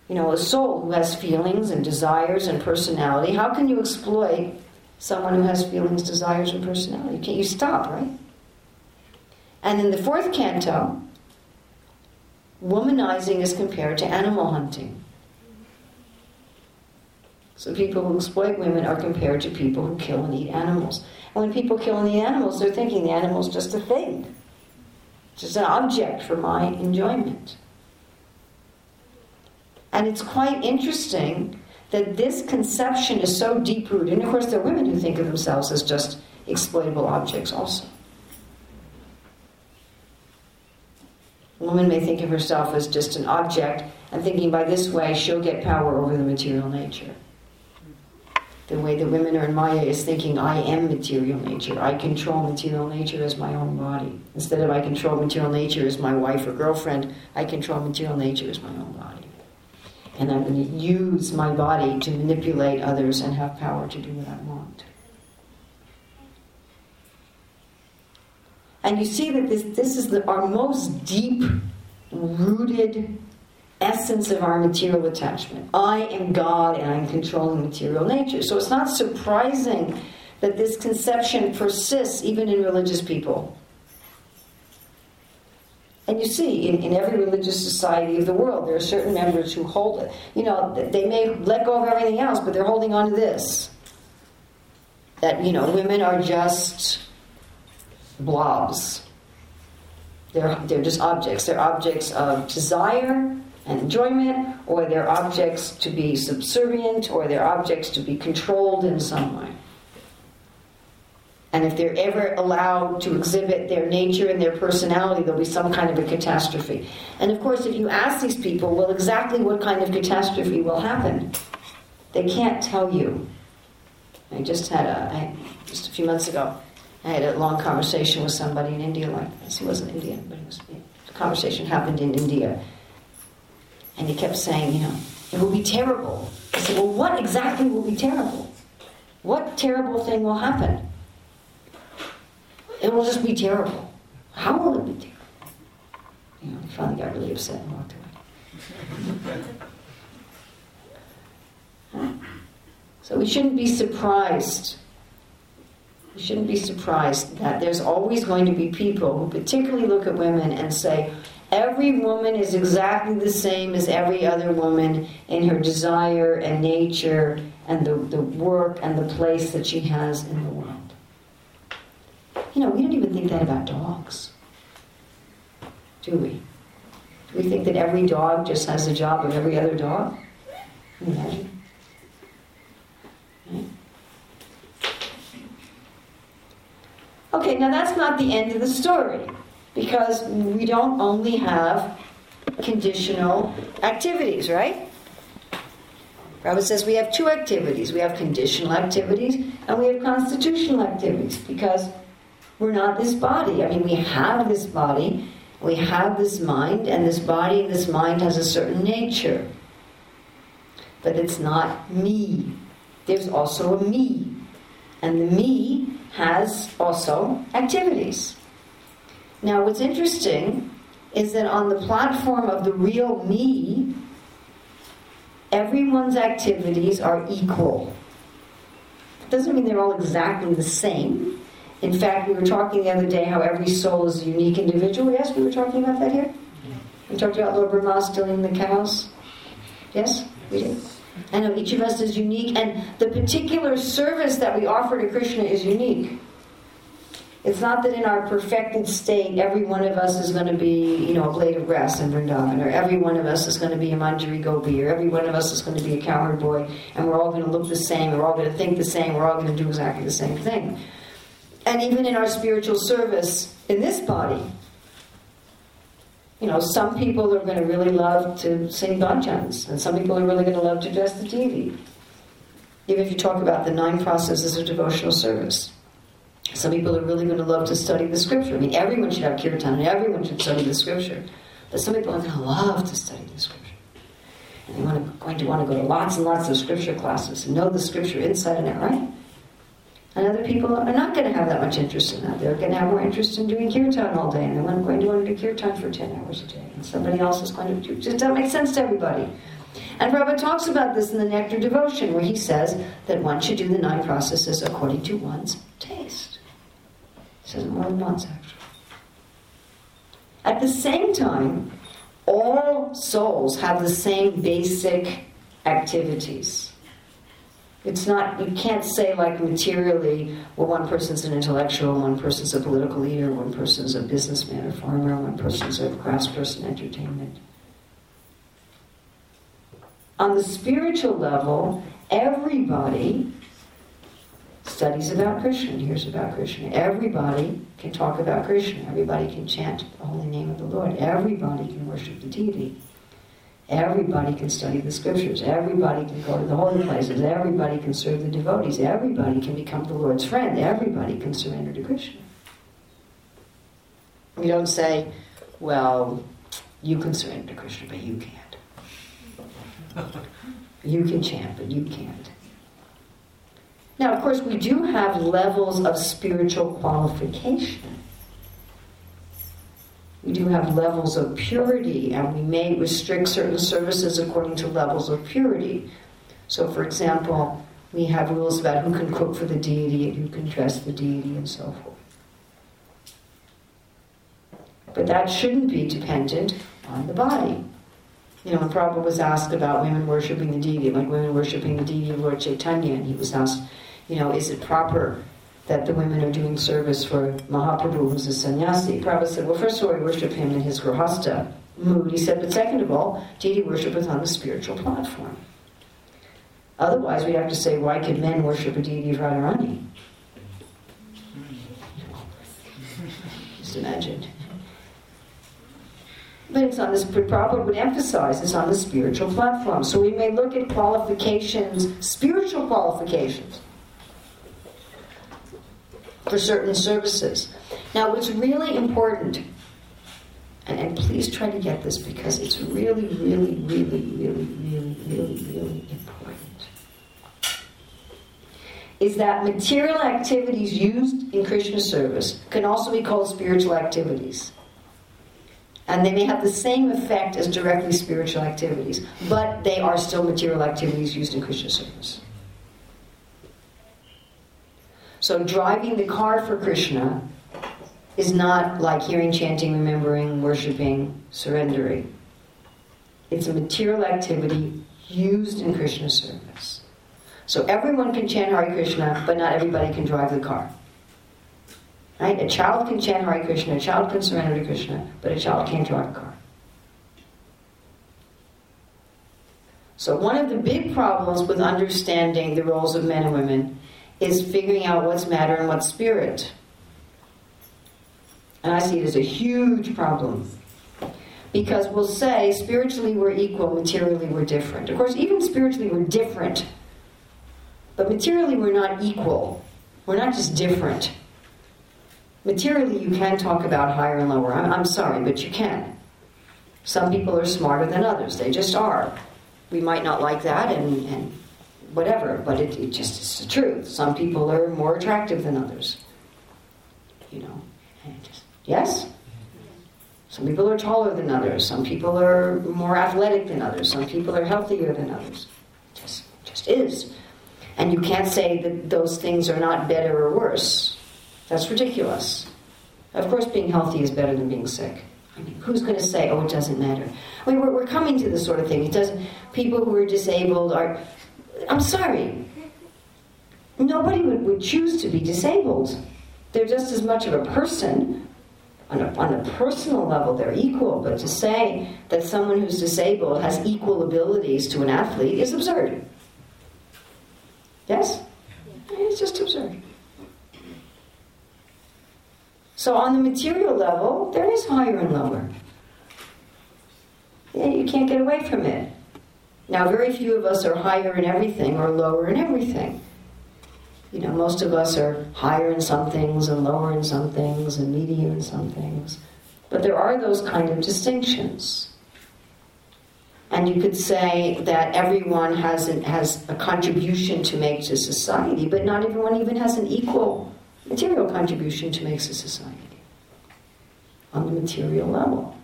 you know, a soul who has feelings and desires and personality, how can you exploit someone who has feelings, desires, and personality? Can't you stop, right? And in the fourth canto, womanizing is compared to animal hunting. So people who exploit women are compared to people who kill and eat animals. And when people kill and eat animals, they're thinking the animal's just a thing just an object for my enjoyment. And it's quite interesting that this conception is so deep rooted. And of course, there are women who think of themselves as just exploitable objects also. A woman may think of herself as just an object, and thinking by this way she'll get power over the material nature the way the women are in Maya is thinking, I am material nature. I control material nature as my own body. Instead of I control material nature as my wife or girlfriend, I control material nature as my own body. And I'm going to use my body to manipulate others and have power to do what I want. And you see that this, this is the, our most deep rooted essence of our material attachment. I am God and I'm controlling material nature. So it's not surprising that this conception persists even in religious people. And you see, in, in every religious society of the world, there are certain members who hold it. You know, they may let go of everything else, but they're holding on to this. That, you know, women are just blobs. They're, they're just objects. They're objects of desire and enjoyment, or they're objects to be subservient, or they're objects to be controlled in some way. And if they're ever allowed to exhibit their nature and their personality, there'll be some kind of a catastrophe. And of course, if you ask these people, well, exactly what kind of catastrophe will happen, they can't tell you. I just had a, I, just a few months ago, I had a long conversation with somebody in India like this. He wasn't Indian, but it was, the conversation happened in India. And he kept saying, you know, it will be terrible. I said, well, what exactly will be terrible? What terrible thing will happen? It will just be terrible. How will it be terrible? You know, he finally got really upset and walked away. So we shouldn't be surprised. We shouldn't be surprised that there's always going to be people who particularly look at women and say, Every woman is exactly the same as every other woman in her desire and nature and the, the work and the place that she has in the world. You know, we don't even think that about dogs, do we? Do we think that every dog just has the job of every other dog? imagine? Okay, now that's not the end of the story because we don't only have conditional activities, right? Prabhupada says we have two activities. We have conditional activities and we have constitutional activities because we're not this body. I mean, we have this body, we have this mind, and this body and this mind has a certain nature. But it's not me. There's also a me. And the me has also activities. Now, what's interesting is that on the platform of the real me, everyone's activities are equal. It doesn't mean they're all exactly the same. In fact, we were talking the other day how every soul is a unique individual. Yes, we were talking about that here? We talked about Lord Brahma stealing the cows. Yes, we did. I know each of us is unique, and the particular service that we offer to Krishna is unique. It's not that in our perfected state, every one of us is going to be, you know, a blade of grass in Vrindavan, or every one of us is going to be a Manjari Gopi, or every one of us is going to be a cowherd boy, and we're all going to look the same, we're all going to think the same, we're all going to do exactly the same thing. And even in our spiritual service in this body, you know, some people are going to really love to sing bhajans, and some people are really going to love to dress the deity. Even if you talk about the nine processes of devotional service. Some people are really going to love to study the scripture. I mean, everyone should have kirtan, and everyone should study the scripture. But some people are going to love to study the scripture. And they want to, going to want to go to lots and lots of scripture classes and know the scripture inside and out, right? And other people are not going to have that much interest in that. They're going to have more interest in doing kirtan all day, and they're going to want to do kirtan for 10 hours a day. And somebody else is going to do Just doesn't make sense to everybody. And Prabhupada talks about this in the Nectar Devotion, where he says that one should do the nine processes according to one's taste. More than once, actually. At the same time, all souls have the same basic activities. It's not, you can't say like materially, well, one person's an intellectual, one person's a political leader, one person's a businessman or farmer, one person's a craftsperson, entertainment. On the spiritual level, everybody studies about Krishna, hears about Krishna. Everybody can talk about Krishna. Everybody can chant the holy name of the Lord. Everybody can worship the deity. Everybody can study the scriptures. Everybody can go to the holy places. Everybody can serve the devotees. Everybody can become the Lord's friend. Everybody can surrender to Krishna. We don't say, well, you can surrender to Krishna, but you can't. You can chant, but you can't. Now, of course, we do have levels of spiritual qualification. We do have levels of purity, and we may restrict certain services according to levels of purity. So, for example, we have rules about who can cook for the deity and who can dress the deity and so forth. But that shouldn't be dependent on the body. You know, when Prabhupada was asked about women worshipping the deity, like women worshipping the deity of Lord Chaitanya, and he was asked, you know, is it proper that the women are doing service for Mahaprabhu, who's a sannyasi? Prabhupada said, well, first of all, we worship him in his grihastha mood. He said, but second of all, deity worship is on the spiritual platform. Otherwise, we have to say, why could men worship a deity of Radharani? Just imagine. But it's on this, Prabhupada would emphasize it's on the spiritual platform. So we may look at qualifications, spiritual qualifications for certain services. Now, what's really important, and, and please try to get this because it's really, really, really, really, really, really, really important, is that material activities used in Krishna service can also be called spiritual activities. And they may have the same effect as directly spiritual activities, but they are still material activities used in Krishna service. So driving the car for Krishna is not like hearing, chanting, remembering, worshiping, surrendering. It's a material activity used in Krishna service. So everyone can chant Hare Krishna, but not everybody can drive the car. Right? A child can chant Hare Krishna, a child can surrender to Krishna, but a child can't drive a car. So one of the big problems with understanding the roles of men and women is figuring out what's matter and what's spirit. And I see it as a huge problem. Because we'll say spiritually we're equal, materially we're different. Of course, even spiritually we're different. But materially we're not equal. We're not just different. Materially, you can talk about higher and lower. I'm, I'm sorry, but you can. Some people are smarter than others. They just are. We might not like that, and, and whatever, but it, it just is the truth. Some people are more attractive than others. You know, just, yes? Some people are taller than others. Some people are more athletic than others. Some people are healthier than others. Just, just is. And you can't say that those things are not better or worse. That's ridiculous. Of course, being healthy is better than being sick. I mean, who's going to say, oh, it doesn't matter? I mean, we're, we're coming to this sort of thing. It doesn't. People who are disabled are. I'm sorry. Nobody would, would choose to be disabled. They're just as much of a person. On a, on a personal level, they're equal. But to say that someone who's disabled has equal abilities to an athlete is absurd. Yes? It's just absurd. So, on the material level, there is higher and lower. Yeah, you can't get away from it. Now, very few of us are higher in everything or lower in everything. You know, most of us are higher in some things and lower in some things and medium in some things. But there are those kind of distinctions. And you could say that everyone has, an, has a contribution to make to society, but not everyone even has an equal material contribution to make to society on the material level.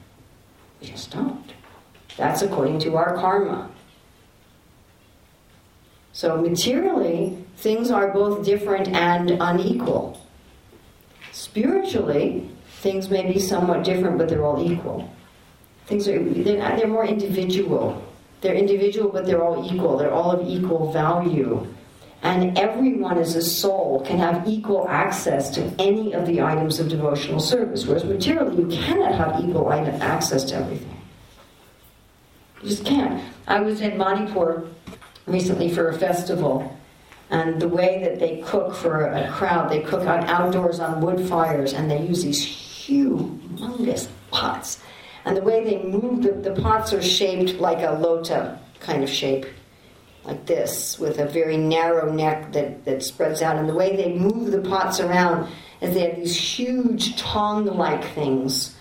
We just don't. That's according to our karma. So, materially, things are both different and unequal. Spiritually, things may be somewhat different, but they're all equal. Things are they're, not, they're more individual. They're individual, but they're all equal. They're all of equal value. And everyone as a soul can have equal access to any of the items of devotional service, whereas materially you cannot have equal access to everything. You just can't. I was in Manipur recently for a festival, and the way that they cook for a crowd, they cook out outdoors on wood fires, and they use these humongous pots. And the way they move the, the pots are shaped like a lota kind of shape like this, with a very narrow neck that, that spreads out. And the way they move the pots around is they have these huge tongue like things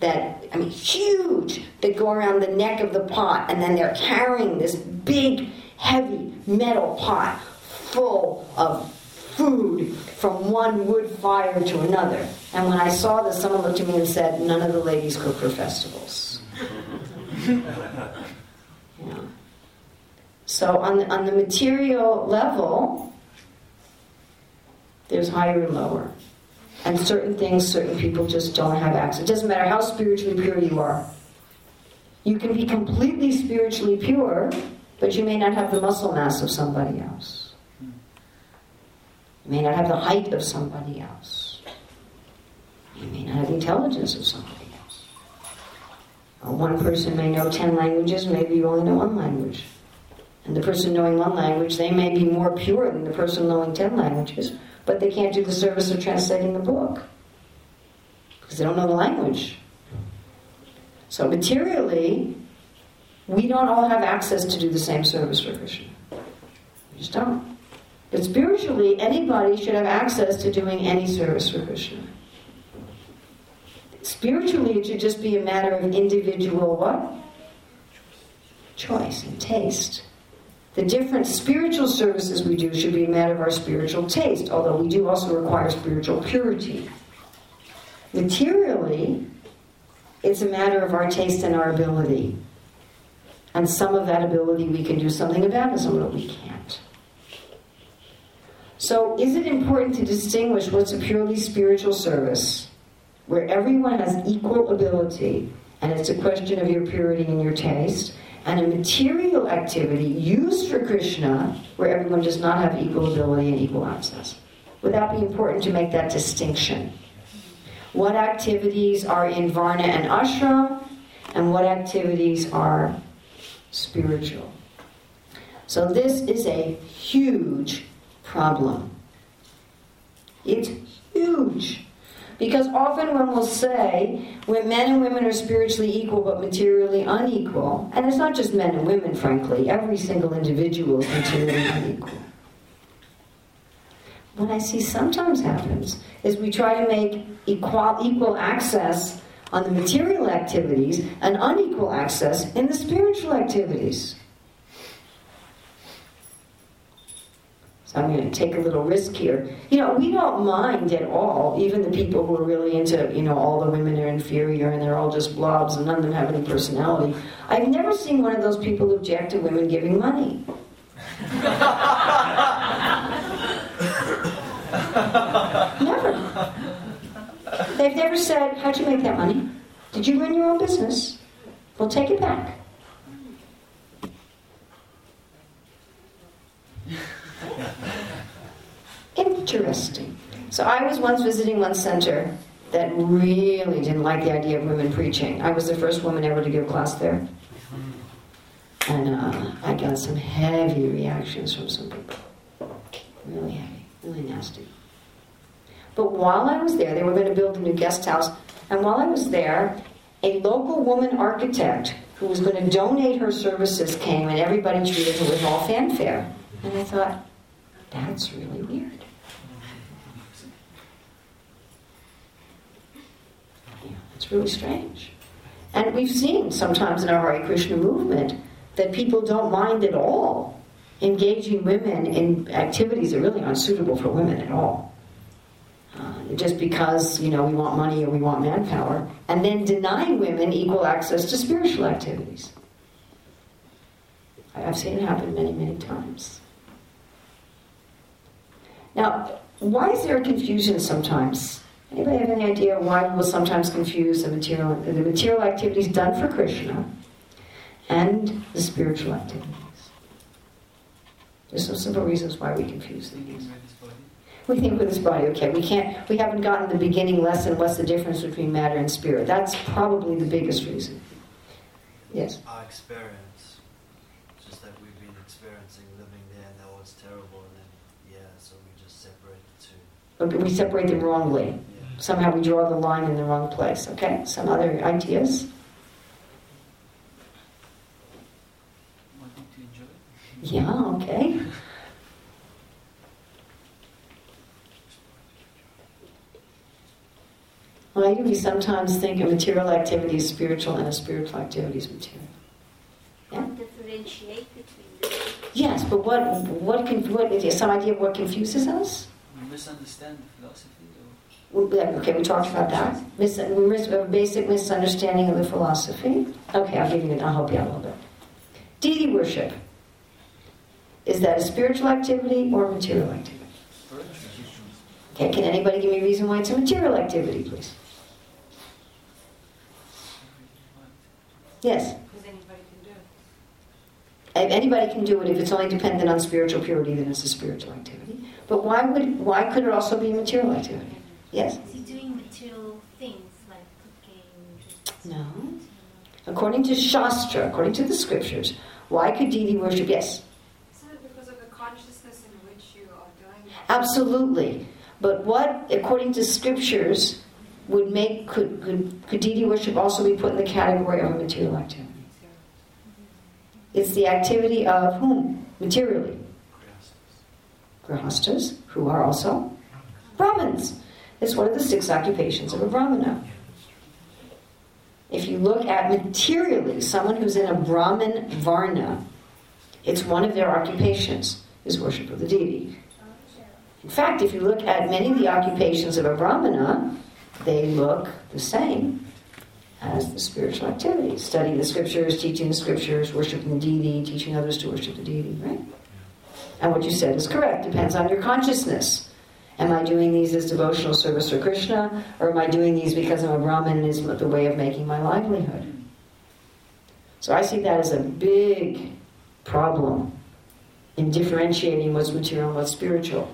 that, I mean, huge, that go around the neck of the pot, and then they're carrying this big, heavy metal pot full of food from one wood fire to another. And when I saw this, someone looked at me and said, None of the ladies cook for festivals. yeah. So on the, on the material level, there's higher and lower. And certain things, certain people just don't have access. It doesn't matter how spiritually pure you are. You can be completely spiritually pure, but you may not have the muscle mass of somebody else. You may not have the height of somebody else. You may not have the intelligence of somebody else. One person may know 10 languages, maybe you only know one language. And the person knowing one language, they may be more pure than the person knowing 10 languages, but they can't do the service of translating the book because they don't know the language. So, materially, we don't all have access to do the same service for Krishna. We just don't. But spiritually, anybody should have access to doing any service for Krishna. Spiritually, it should just be a matter of individual what? Choice and taste. The different spiritual services we do should be a matter of our spiritual taste, although we do also require spiritual purity. Materially, it's a matter of our taste and our ability. And some of that ability we can do something about, and some of it we can't. So, is it important to distinguish what's a purely spiritual service, where everyone has equal ability, and it's a question of your purity and your taste, and a material activity used for Krishna where everyone does not have equal ability and equal access. Would that be important to make that distinction? What activities are in Varna and Ashram, and what activities are spiritual? So, this is a huge problem. It's huge. Because often when we'll say when men and women are spiritually equal but materially unequal, and it's not just men and women, frankly, every single individual is materially unequal. What I see sometimes happens is we try to make equal, equal access on the material activities and unequal access in the spiritual activities. So I'm going to take a little risk here. You know, we don't mind at all, even the people who are really into, you know, all the women are inferior and they're all just blobs and none of them have any personality. I've never seen one of those people object to women giving money. never. They've never said, How'd you make that money? Did you run your own business? Well, take it back. Interesting. So I was once visiting one center that really didn't like the idea of women preaching. I was the first woman ever to give class there. And uh, I got some heavy reactions from some people. Really heavy, really nasty. But while I was there, they were going to build a new guest house. And while I was there, a local woman architect who was going to donate her services came, and everybody treated her with all fanfare. And I thought, that's really weird. Yeah, it's really strange. And we've seen sometimes in our Hare Krishna movement that people don't mind at all engaging women in activities that really aren't suitable for women at all. Uh, just because, you know, we want money or we want manpower, and then denying women equal access to spiritual activities. I've seen it happen many, many times. Now, why is there a confusion sometimes? Anybody have any idea why we will sometimes confuse the material, the material activities done for Krishna and the spiritual activities? There's some simple reasons why we confuse Thinking things. by this body. We think with this body, okay, we can't, we haven't gotten the beginning lesson, what's the difference between matter and spirit. That's probably the biggest reason. Yes. Our experience, just like we've been experiencing living there, and that was terrible, and then, yeah, so we just separate the two. But we separate them wrongly. Yeah. Somehow we draw the line in the wrong place, okay? Some other ideas? Wanting to enjoy. Yeah, okay. Why do we sometimes think a material activity is spiritual and a spiritual activity is material? Yeah? differentiate between them. Yes, but what what can what is there some idea of what confuses us? We misunderstand the philosophy Okay, we talked about that. Mis- mis- a basic misunderstanding of the philosophy. Okay, I'll give you. I'll help you out a little bit. Deity worship. Is that a spiritual activity or a material activity? Okay, can anybody give me a reason why it's a material activity, please? Yes. Because anybody can do it. If anybody can do it if it's only dependent on spiritual purity, then it's a spiritual activity. But why would why could it also be a material activity? Yes. Is he doing material things like cooking? No. According to Shastra, according to the scriptures, why could deity worship? Yes. Isn't it because of the consciousness in which you are doing it? Absolutely. But what, according to scriptures, would make could, could, could deity worship also be put in the category of a material activity? It's the activity of whom? Materially. Grahasthas, who are also Brahmins. It's one of the six occupations of a Brahmana. If you look at materially, someone who's in a Brahmin Varna, it's one of their occupations, is worship of the deity. In fact, if you look at many of the occupations of a Brahmana, they look the same as the spiritual activities. Studying the scriptures, teaching the scriptures, worshiping the deity, teaching others to worship the deity, right? And what you said is correct. Depends on your consciousness. Am I doing these as devotional service for Krishna, or am I doing these because I'm a Brahmin and is the way of making my livelihood? So I see that as a big problem in differentiating what's material and what's spiritual.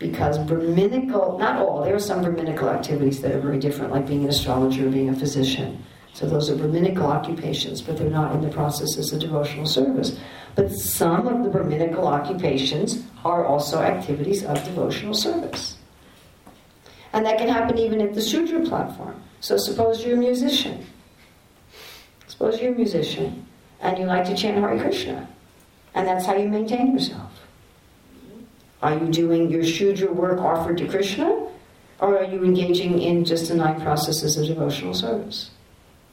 Because Brahminical, not all, there are some Brahminical activities that are very different, like being an astrologer or being a physician. So those are Brahminical occupations, but they're not in the process as a devotional service. But some of the Brahminical occupations are also activities of devotional service. And that can happen even at the Shudra platform. So suppose you're a musician. Suppose you're a musician and you like to chant Hare Krishna. And that's how you maintain yourself. Are you doing your Shudra work offered to Krishna? Or are you engaging in just the nine processes of devotional service?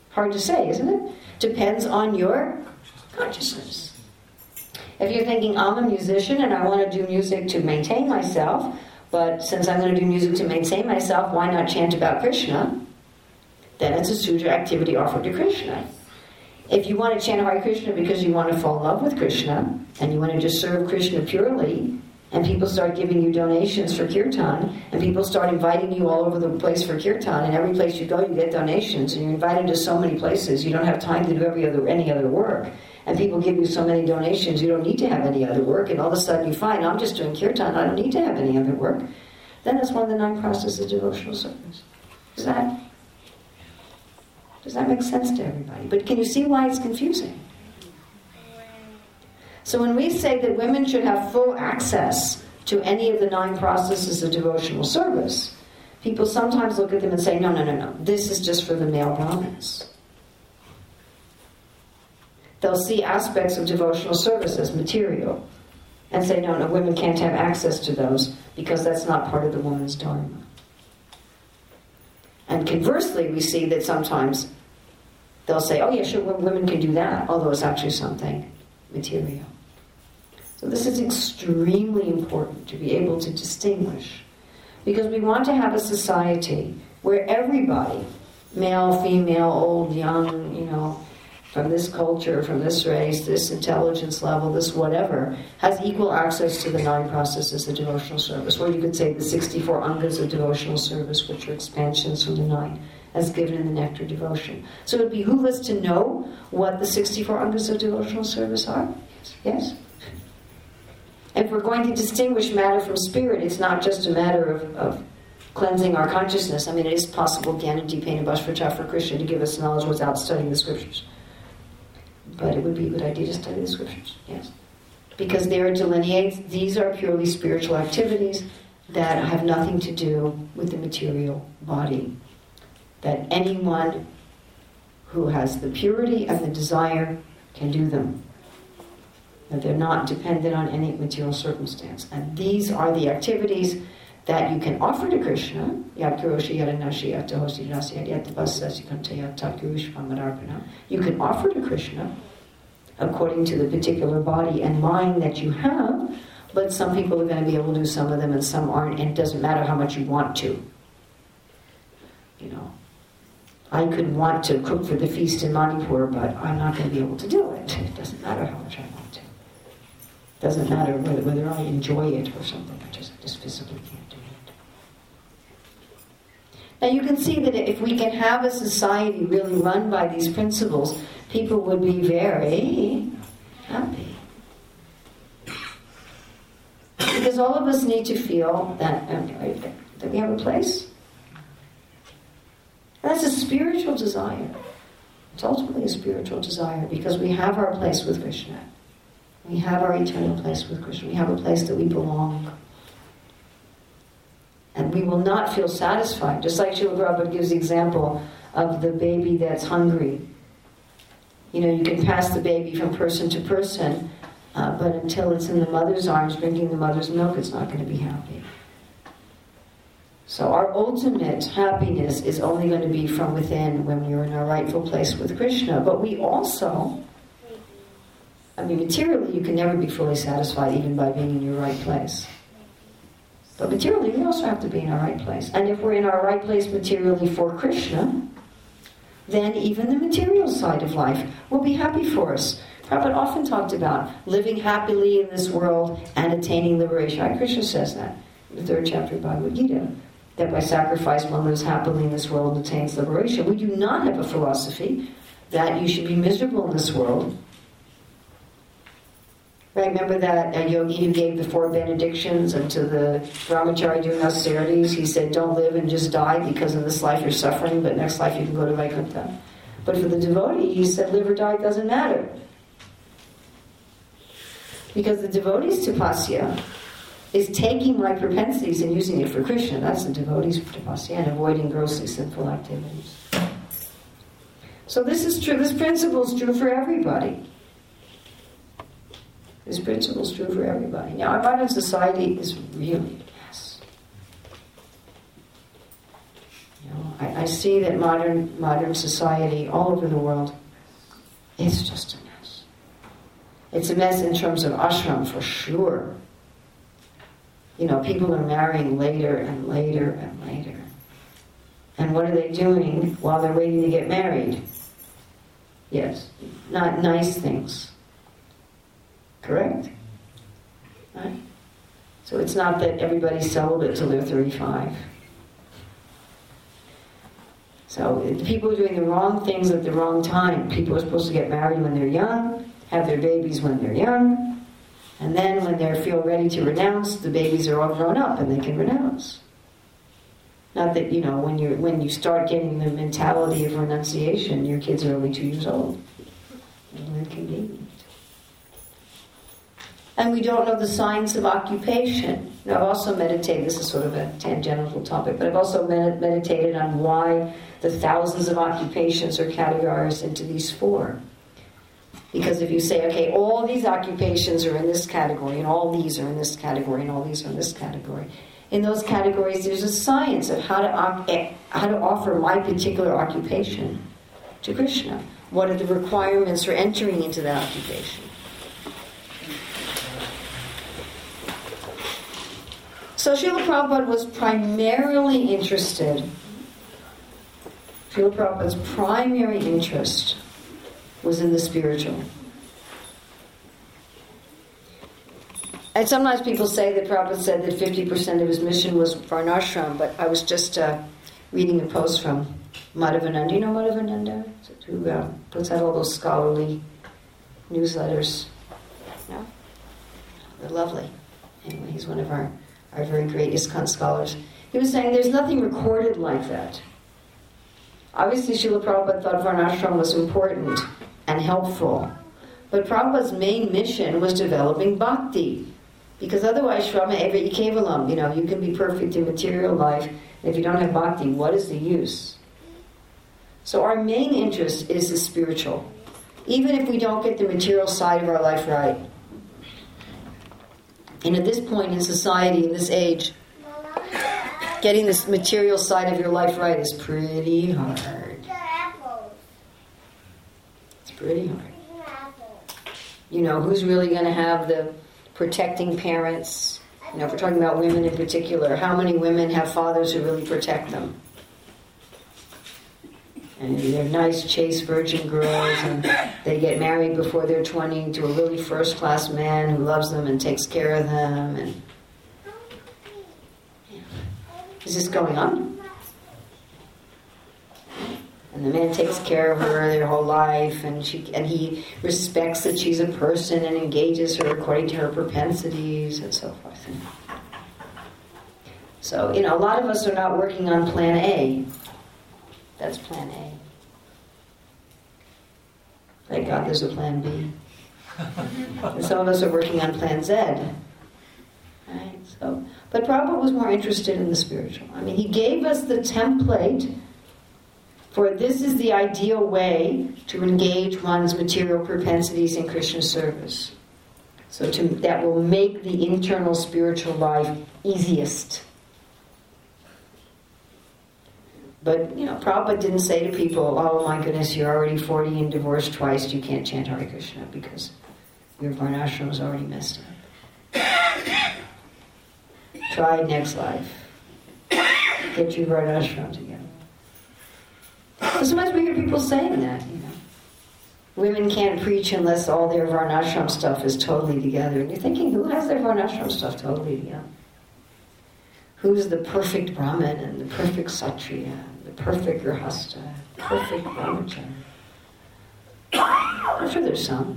Hard to say, isn't it? Depends on your consciousness. If you're thinking, I'm a musician and I want to do music to maintain myself, but since I'm going to do music to maintain myself, why not chant about Krishna? Then it's a Sudra activity offered to Krishna. If you want to chant Hare Krishna because you want to fall in love with Krishna and you want to just serve Krishna purely, and people start giving you donations for kirtan, and people start inviting you all over the place for kirtan, and every place you go, you get donations, and you're invited to so many places, you don't have time to do every other any other work, and people give you so many donations, you don't need to have any other work, and all of a sudden you find, I'm just doing kirtan, I don't need to have any other work. Then it's one of the nine processes of devotional service. Does that does that make sense to everybody? But can you see why it's confusing? So when we say that women should have full access to any of the nine processes of devotional service, people sometimes look at them and say, no, no, no, no, this is just for the male Brahmins. They'll see aspects of devotional service as material and say, no, no, women can't have access to those because that's not part of the woman's dharma. And conversely, we see that sometimes they'll say, oh, yeah, sure, women can do that, although it's actually something material. So this is extremely important to be able to distinguish because we want to have a society where everybody, male, female, old, young, you know, from this culture, from this race, this intelligence level, this whatever, has equal access to the nine processes of devotional service. Or you could say the 64 angas of devotional service, which are expansions from the nine, as given in the Nectar devotion. So it would behoove us to know what the 64 angas of devotional service are. Yes? If we're going to distinguish matter from spirit, it's not just a matter of, of cleansing our consciousness. I mean, it is possible, Gyan Deepena Bhasvacha for Krishna to give us knowledge without studying the scriptures. But it would be a good idea to study the scriptures, yes. Because there it delineates these are purely spiritual activities that have nothing to do with the material body. That anyone who has the purity and the desire can do them they're not dependent on any material circumstance. And these are the activities that you can offer to Krishna. You can offer to Krishna according to the particular body and mind that you have, but some people are going to be able to do some of them and some aren't, and it doesn't matter how much you want to. You know, I could want to cook for the feast in Manipur, but I'm not going to be able to do it. It doesn't matter how much I want. Doesn't matter whether, whether I enjoy it or something, I just, just physically can't do it. Now you can see that if we can have a society really run by these principles, people would be very happy. Because all of us need to feel that, um, that we have a place. That's a spiritual desire. It's ultimately a spiritual desire because we have our place with Krishna. We have our eternal place with Krishna. We have a place that we belong. And we will not feel satisfied. Just like Srila Prabhupada gives the example of the baby that's hungry. You know, you can pass the baby from person to person, uh, but until it's in the mother's arms drinking the mother's milk, it's not going to be happy. So our ultimate happiness is only going to be from within when we are in our rightful place with Krishna. But we also I mean, materially, you can never be fully satisfied even by being in your right place. But materially, we also have to be in our right place. And if we're in our right place materially for Krishna, then even the material side of life will be happy for us. Prabhupada often talked about living happily in this world and attaining liberation. Krishna says that in the third chapter of Bhagavad Gita, that by sacrifice one lives happily in this world and attains liberation. We do not have a philosophy that you should be miserable in this world Right, remember that uh, yogi who gave the four benedictions and to the brahmachari doing austerities? He said, Don't live and just die because in this life you're suffering, but next life you can go to Vaikuntha. But for the devotee, he said, Live or die, doesn't matter. Because the devotee's tapasya is taking my propensities and using it for Krishna. That's the devotee's tapasya and avoiding grossly sinful activities. So this is true, this principle is true for everybody. This principle is true for everybody. Now, our modern society is really a mess. You know, I, I see that modern modern society all over the world is just a mess. It's a mess in terms of ashram for sure. You know, people are marrying later and later and later. And what are they doing while they're waiting to get married? Yes, not nice things Correct? Right? So it's not that everybody's celibate till they're 35. So people are doing the wrong things at the wrong time. People are supposed to get married when they're young, have their babies when they're young, and then when they feel ready to renounce, the babies are all grown up and they can renounce. Not that you know when you when you start getting the mentality of renunciation, your kids are only two years old. Inconvenient. And we don't know the signs of occupation. Now, I've also meditated. This is sort of a tangential topic, but I've also med- meditated on why the thousands of occupations are categorized into these four. Because if you say, okay, all these occupations are in this category, and all these are in this category, and all these are in this category, in those categories, there's a science of how to, eh, how to offer my particular occupation to Krishna. What are the requirements for entering into that occupation? So Srila Prabhupada was primarily interested, Srila Prabhupada's primary interest was in the spiritual. And sometimes people say that Prabhupada said that 50% of his mission was for Varnashram, but I was just uh, reading a post from Madhavananda. You know Madhavananda? Who uh, puts out all those scholarly newsletters. No? They're lovely. Anyway, he's one of our, very great ISKCON scholars. He was saying there's nothing recorded like that. Obviously, Srila Prabhupada thought Varnashram was important and helpful. But Prabhupada's main mission was developing bhakti. Because otherwise, Shrama Eva Kevalam, you know, you can be perfect in material life. If you don't have bhakti, what is the use? So our main interest is the spiritual. Even if we don't get the material side of our life right. And at this point in society, in this age, getting this material side of your life right is pretty hard. It's pretty hard. You know, who's really going to have the protecting parents? You know, if we're talking about women in particular, how many women have fathers who really protect them? And they're nice, chaste virgin girls, and they get married before they're 20 to a really first class man who loves them and takes care of them. And is this going on? And the man takes care of her their whole life, and she and he respects that she's a person and engages her according to her propensities and so forth. So you know, a lot of us are not working on Plan A. That's Plan A. Thank God there's a Plan B. and some of us are working on Plan Z. Right? So, but Prabhupada was more interested in the spiritual. I mean, he gave us the template for this is the ideal way to engage one's material propensities in Krishna service. So to, that will make the internal spiritual life easiest. But, you know, Prabhupada didn't say to people, oh my goodness, you're already 40 and divorced twice, you can't chant Hare Krishna because your varnashram is already messed up. Try next life. Get your varnashram together. Sometimes we hear people saying that, you know. Women can't preach unless all their varnashram stuff is totally together. And you're thinking, who has their varnashram stuff totally together? Who's the perfect Brahmin and the perfect Kshatriya, the perfect Grihastha, perfect Brahmachari? I'm sure there's some,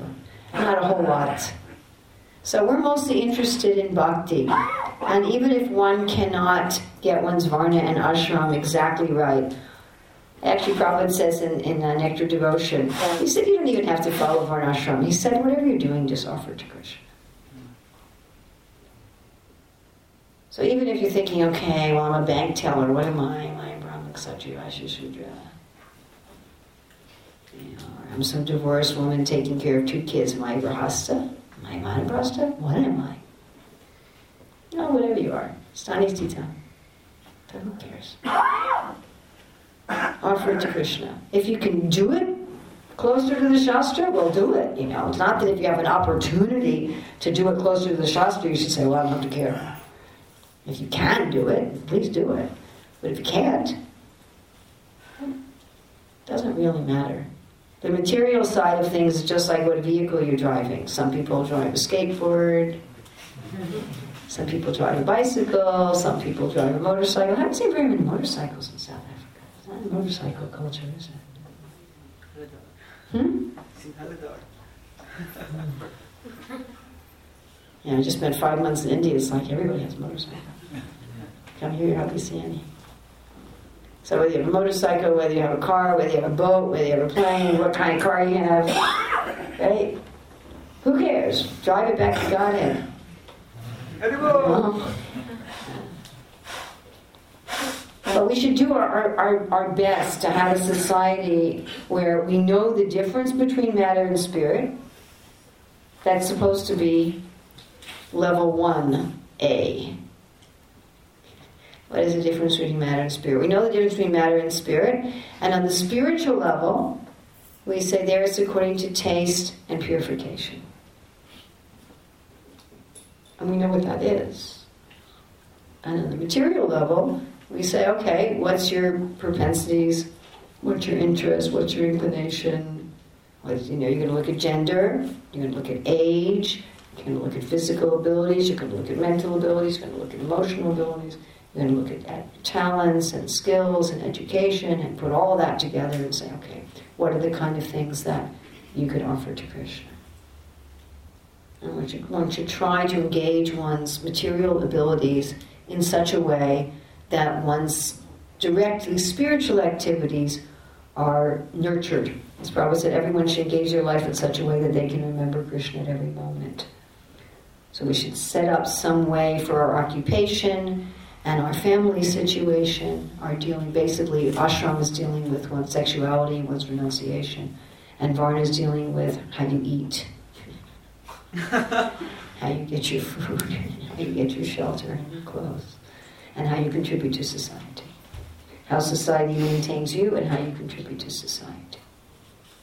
but not a whole lot. So we're mostly interested in bhakti. And even if one cannot get one's varna and ashram exactly right, Actually, Prabhupada says in, in uh, Nectar Devotion, he said you don't even have to follow Varnashram. He said whatever you're doing, just offer it to Krishna. So even if you're thinking, okay, well, I'm a bank teller, what am I? Am I a Brahmin, Kshatriya, Vaishya, Shudra? You know, I'm some divorced woman taking care of two kids. Am I a Grihastha? Am I a Vanaprastha? What am I? No, whatever you are. Stani's But Who cares? offer it to Krishna. If you can do it closer to the Shastra, well, do it. You know, it's not that if you have an opportunity to do it closer to the Shastra, you should say, well, I don't care. If you can do it, please do it. But if you can't, doesn't really matter. The material side of things is just like what vehicle you're driving. Some people drive a skateboard. Some people drive a bicycle, some people drive a motorcycle. I haven't seen very many motorcycles in South Africa. It's not a motorcycle culture, is it? Hmm? Yeah, I just spent five months in India. It's like everybody has a motorcycle. Come here, you hardly see any. So whether you have a motorcycle, whether you have a car, whether you have a boat, whether you have a plane, what kind of car you have, right? Who cares? Drive it back to Godhead. Well, But we should do our, our, our best to have a society where we know the difference between matter and spirit. That's supposed to be level 1A. What is the difference between matter and spirit? We know the difference between matter and spirit. And on the spiritual level, we say there is according to taste and purification. And we know what that is. And on the material level, we say, okay, what's your propensities? What's your interest? What's your inclination? What, you know, you're going to look at gender. You're going to look at age. You're going to look at physical abilities. You're going to look at mental abilities. You're going to look at emotional abilities. You're look at, at talents and skills and education and put all that together and say, okay, what are the kind of things that you could offer to Krishna? And one should, one try to engage one's material abilities in such a way that one's directly spiritual activities are nurtured. As Prabhupada said, everyone should engage their life in such a way that they can remember Krishna at every moment. So we should set up some way for our occupation and our family situation, our dealing, basically, ashram is dealing with one's sexuality and one's renunciation, and varna is dealing with how you eat, how you get your food, how you get your shelter and your clothes, and how you contribute to society. How society maintains you and how you contribute to society.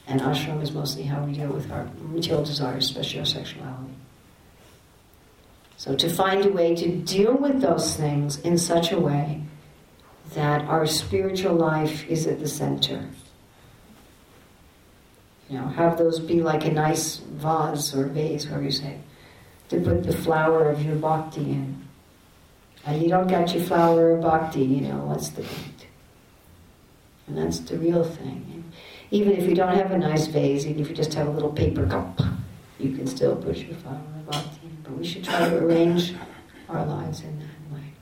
And ashram is mostly how we deal with our material desires, especially our sexuality. So to find a way to deal with those things in such a way that our spiritual life is at the center. You know, have those be like a nice vase or vase, whatever you say, to put the flower of your bhakti in. And you don't get your flower of bhakti, you know, what's the point? And that's the real thing. And even if you don't have a nice vase, even if you just have a little paper cup, you can still put your flower. But we should try to arrange our lives in that way.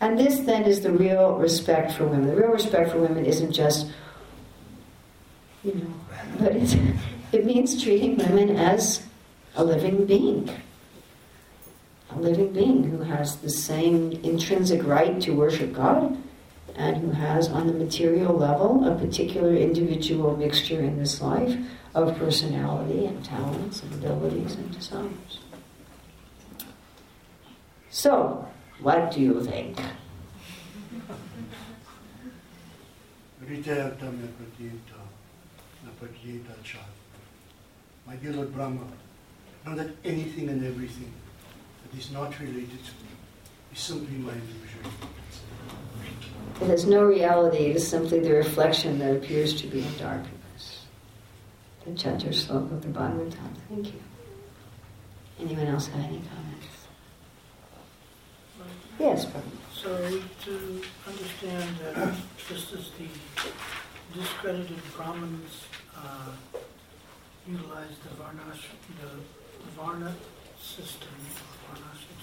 And this then is the real respect for women. The real respect for women isn't just, you know, but it's, it means treating women as a living being. A living being who has the same intrinsic right to worship God and who has, on the material level, a particular individual mixture in this life of personality and talents and abilities and desires. So, what do you think? Ritayata me pratiyata, na pratiyata cha. My dear Lord Brahma, know that anything and everything that is not related to me is simply my illusion. It has no reality, it is simply the reflection that appears to be in darkness. The Chatur Sloka of the Bhagavatam. Thank you. Anyone else have any comments? Yes, Prabhu. So to understand that just as the discredited Brahmins uh, utilized the Varnash, the Varna system,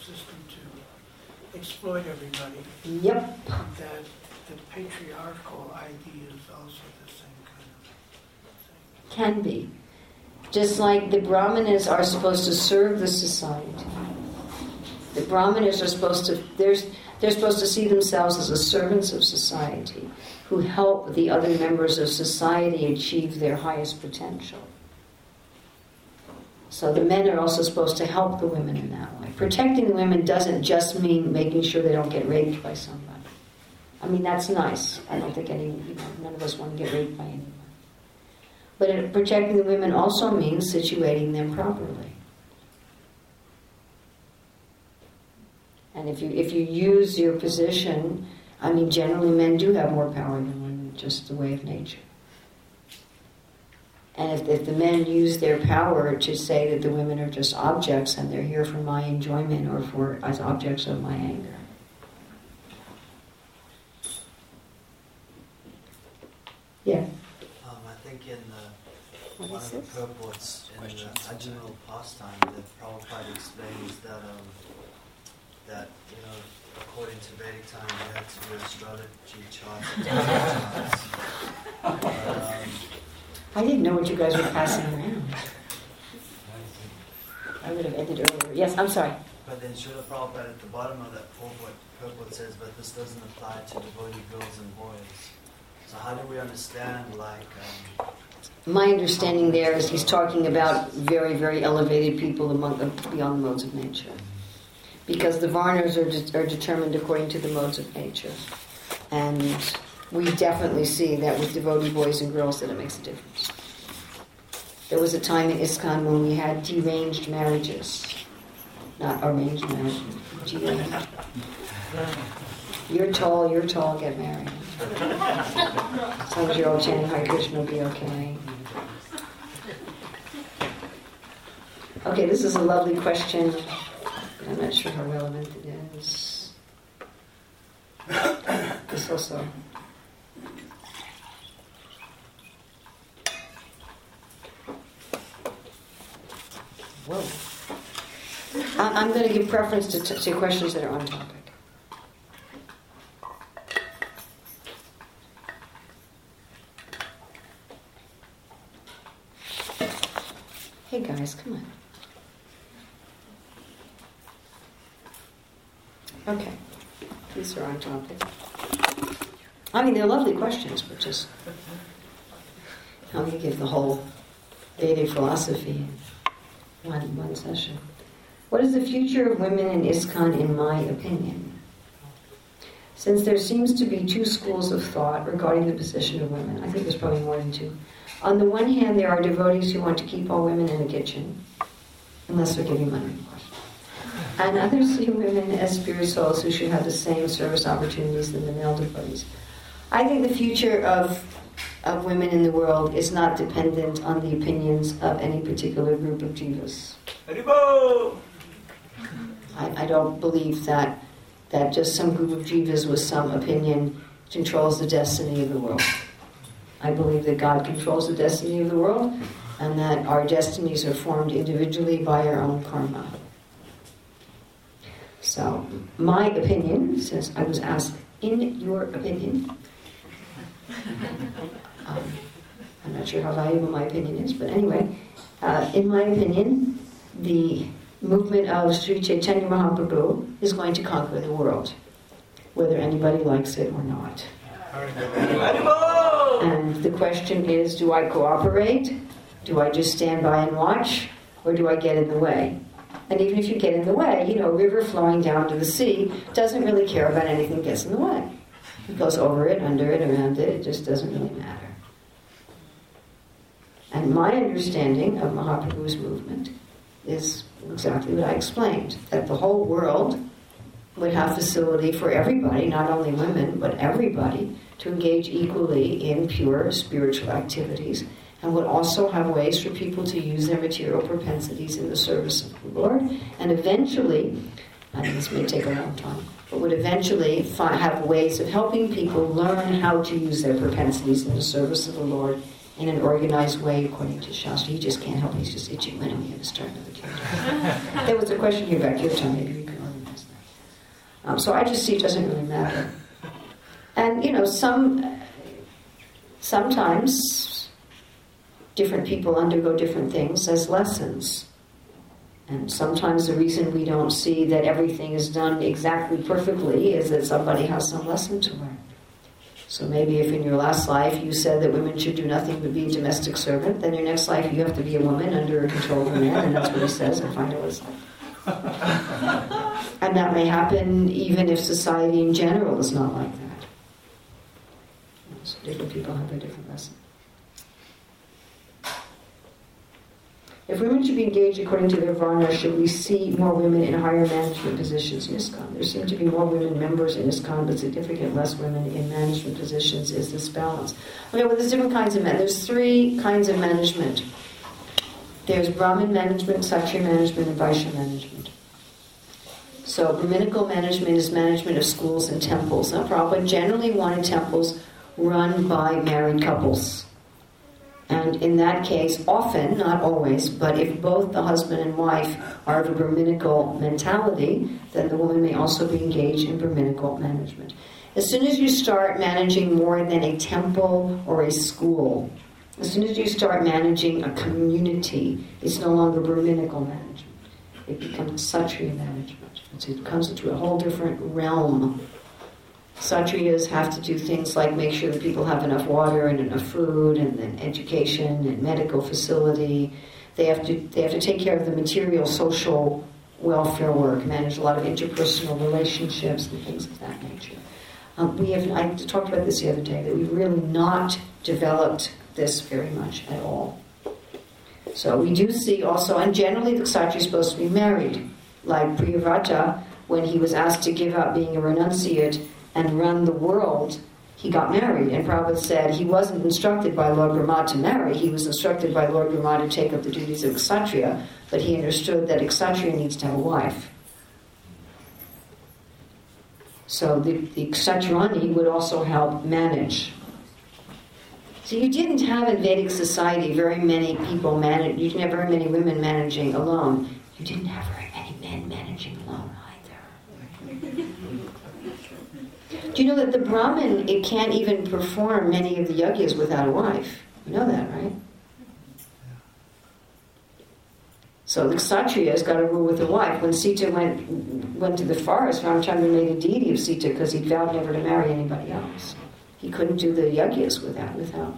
system to exploit everybody, Yep. that the patriarchal idea is also the same kind of thing. Can be. Just like the Brahmanas are supposed to serve the society. The Brahmanas are supposed to, they're, they're supposed to see themselves as the servants of society who help the other members of society achieve their highest potential. So the men are also supposed to help the women in that way. Protecting the women doesn't just mean making sure they don't get raped by somebody. I mean, that's nice. I don't think any, you know, none of us want to get raped by anyone. But protecting the women also means situating them properly. And if you if you use your position, I mean, generally men do have more power than women, just the way of nature. And if, if the men use their power to say that the women are just objects and they're here for my enjoyment or for as objects of my anger. Yeah. Um, I think in the, What one of the this? purports in the Ajinal pastime, that Prabhupada explains that um, that you know, according to Vedic time, you had to do astrology charts. charts. But, um, I didn't know what you guys were passing around. I would have ended earlier. Yes, I'm sorry. But then Srila Prabhupada at the bottom of that purport, purport says, but this doesn't apply to devotee girls and boys. So how do we understand, like, um, My understanding there is he's talking about very, very elevated people among the, beyond the modes of nature. Because the varnas are, de- are determined according to the modes of nature. And we definitely see that with devotee boys and girls that it makes a difference. There was a time in ISKCON when we had deranged marriages. Not arranged marriages, deranged. You're tall, you're tall, get married. As long as you're all chanting Hare Krishna, will be okay. Okay, this is a lovely question. But I'm not sure how relevant it is. This also. Whoa. I- I'm going to give preference to, to questions that are on topic. Hey guys, come on. Okay, these are on topic. I mean, they're lovely questions, but just how do you give the whole Vedic philosophy in one, one session? What is the future of women in ISKCON, in my opinion? Since there seems to be two schools of thought regarding the position of women, I think there's probably more than two. On the one hand, there are devotees who want to keep all women in the kitchen, unless they're giving money, of course. And others see women as spirit souls who should have the same service opportunities than the male devotees. I think the future of, of women in the world is not dependent on the opinions of any particular group of jivas. I, I don't believe that, that just some group of jivas with some opinion controls the destiny of the world. I believe that God controls the destiny of the world and that our destinies are formed individually by our own karma. So, my opinion, since I was asked, in your opinion, um, I'm not sure how valuable my opinion is, but anyway, uh, in my opinion, the movement of Sri Chaitanya Mahaprabhu is going to conquer the world, whether anybody likes it or not. And the question is do I cooperate? Do I just stand by and watch? Or do I get in the way? And even if you get in the way, you know, a river flowing down to the sea doesn't really care about anything that gets in the way. It goes over it, under it, around it, it just doesn't really matter. And my understanding of Mahaprabhu's movement is exactly what I explained that the whole world would have facility for everybody, not only women, but everybody, to engage equally in pure spiritual activities, and would also have ways for people to use their material propensities in the service of the Lord, and eventually, and this may take a long time, but would eventually fi- have ways of helping people learn how to use their propensities in the service of the Lord in an organized way according to Shastra. He just can't help it, he's just itching when we have to start another character. there was a question here about Tom, maybe we can organize that. Um, so I just see it doesn't really matter. And, you know, some, sometimes different people undergo different things as lessons. And sometimes the reason we don't see that everything is done exactly perfectly is that somebody has some lesson to learn. So maybe if in your last life you said that women should do nothing but be a domestic servant, then your next life you have to be a woman under control of a man, and that's what he says, I find it like. and that may happen even if society in general is not like that. So different people have their different lessons. If women should be engaged according to their varna, should we see more women in higher management positions in ISKCON? There seem to be more women members in ISKCON, but significant less women in management positions. Is this balance? Okay, well, there's different kinds of men. There's three kinds of management. There's Brahmin management, Kshatriya management, and Vaishya management. So Brahminical management is management of schools and temples. Now, Prabhupada generally wanted temples run by married couples. And in that case, often, not always, but if both the husband and wife are of a Brahminical mentality, then the woman may also be engaged in Brahminical management. As soon as you start managing more than a temple or a school, as soon as you start managing a community, it's no longer Brahminical management. It becomes Kshatriya management. It comes into a whole different realm Kshatriyas have to do things like make sure that people have enough water and enough food and, and education and medical facility. They have to they have to take care of the material social welfare work, manage a lot of interpersonal relationships and things of that nature. Um, we have I talked about this the other day that we've really not developed this very much at all. So we do see also, and generally the Kshatriya is supposed to be married, like Priyavrata, when he was asked to give up being a renunciate and run the world, he got married. And Prabhupada said he wasn't instructed by Lord Brahma to marry, he was instructed by Lord Brahma to take up the duties of Kshatriya, but he understood that Kshatriya needs to have a wife. So the, the Kshatrani would also help manage. So you didn't have in Vedic society very many people manage. You didn't have very many women managing alone. You didn't have very many men managing alone either. Do you know that the Brahmin it can't even perform many of the yajnas without a wife? You know that, right? So the Kshatriya has got to rule with a wife. When Sita went went to the forest, Ramchandra made a deity of Sita because he vowed never to marry anybody else. He couldn't do the yajnas without without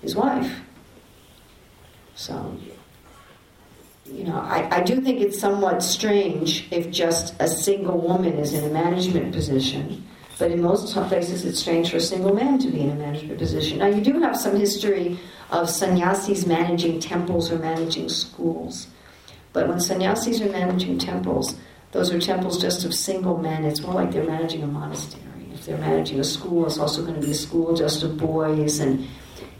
his wife. So you know, I, I do think it's somewhat strange if just a single woman is in a management position, but in most places it's strange for a single man to be in a management position. Now, you do have some history of sannyasis managing temples or managing schools, but when sannyasis are managing temples, those are temples just of single men. It's more like they're managing a monastery. If they're managing a school, it's also going to be a school just of boys and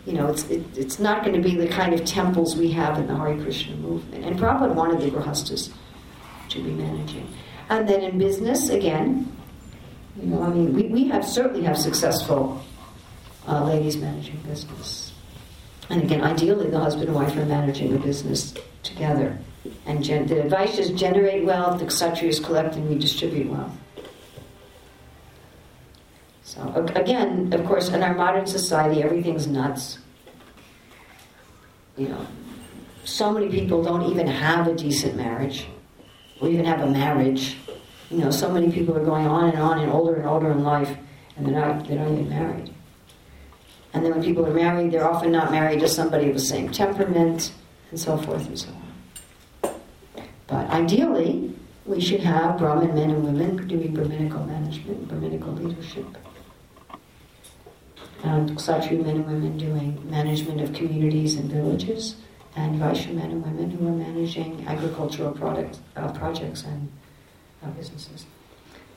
you know, it's, it, it's not going to be the kind of temples we have in the Hare Krishna movement. And Prabhupada wanted the Grihasthas to be managing. And then in business, again, you know, I mean, we, we have certainly have successful uh, ladies managing business. And again, ideally, the husband and wife are managing the business together. And gen- the advice is generate wealth, the kshatriyas collect and redistribute wealth. So again, of course, in our modern society, everything's nuts. You know, so many people don't even have a decent marriage, or even have a marriage. You know, so many people are going on and on and older and older in life, and they're not they're not even married. And then when people are married, they're often not married to somebody of the same temperament, and so forth and so on. But ideally, we should have Brahmin men and women doing Brahminical management, Brahminical leadership and Kshatriya men and women doing management of communities and villages, and Vaishya men and women who are managing agricultural product, uh, projects and uh, businesses.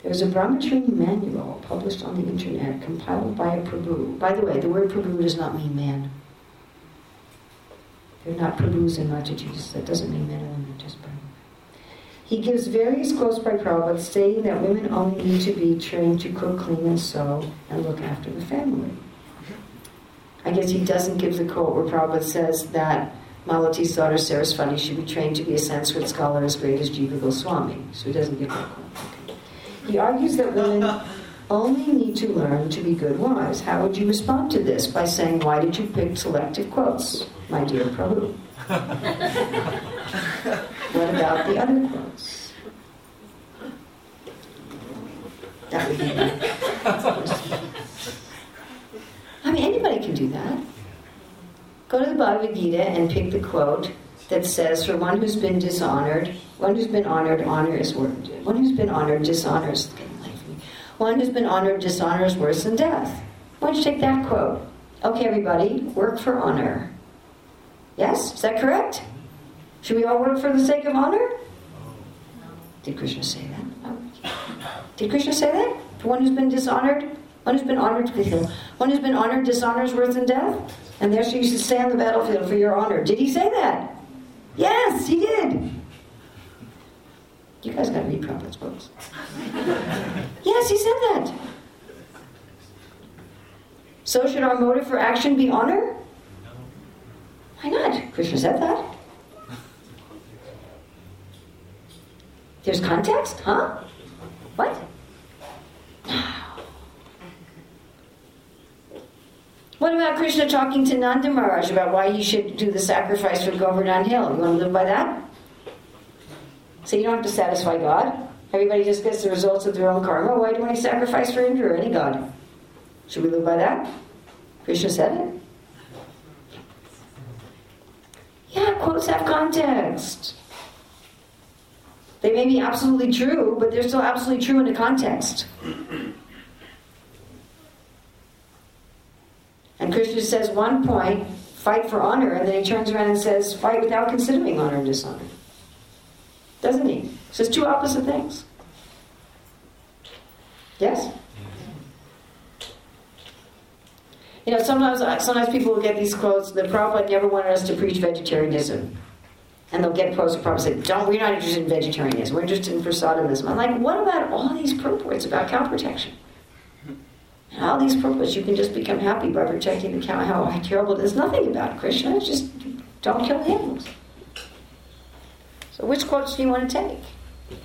There's a Brahmacharya manual published on the internet, compiled by a Prabhu. By the way, the word Prabhu does not mean man. They're not Prabhus in Mataji's. That doesn't mean men and women, just Prabhu. He gives various quotes by Prabhupada stating that women only need to be trained to cook, clean, and sew, and look after the family. I guess he doesn't give the quote where Prabhupada says that Malati's daughter Saraswati should be trained to be a Sanskrit scholar as great as Jiva Goswami. So he doesn't give that quote. He argues that women only need to learn to be good wives. How would you respond to this? By saying, why did you pick selective quotes, my dear Prabhu? what about the other quotes? That would be I mean, anybody can do that. Go to the Bhagavad Gita and pick the quote that says, For one who's been dishonored, one who's been honored, honor is worse. One who's been honored, dishonor is One who's been honored, dishonor is worse than death. Why don't you take that quote? Okay, everybody, work for honor. Yes? Is that correct? Should we all work for the sake of honor? Did Krishna say that? Oh. Did Krishna say that? The one who's been dishonored? One who's been honored, one who's been honored dishonors worse than death? And therefore you should stay on the battlefield for your honor. Did he say that? Yes, he did. You guys gotta read Prabhupada's books. yes, he said that. So should our motive for action be honor? Why not? Krishna said that. There's context? Huh? What? What about Krishna talking to Nanda Maharaj about why he should do the sacrifice for Govardhan Hill? You want to live by that? So you don't have to satisfy God. Everybody just gets the results of their own karma. Why do any sacrifice for Indra or any god? Should we live by that? Krishna said it. Yeah, quotes have context. They may be absolutely true, but they're still absolutely true in the context. And Krishna says one point, fight for honor, and then he turns around and says, fight without considering honor and dishonor. Doesn't he? He says two opposite things. Yes? You know, sometimes uh, sometimes people will get these quotes, the Prabhupada never wanted us to preach vegetarianism. And they'll get quotes from Prabhupada say, Don't, we're not interested in vegetarianism, we're interested in prasadimism. I'm like, what about all these purports about cow protection? And all these purports, you can just become happy by protecting the cow. How terrible. There's nothing about Krishna, it's just don't kill animals. So which quotes do you want to take?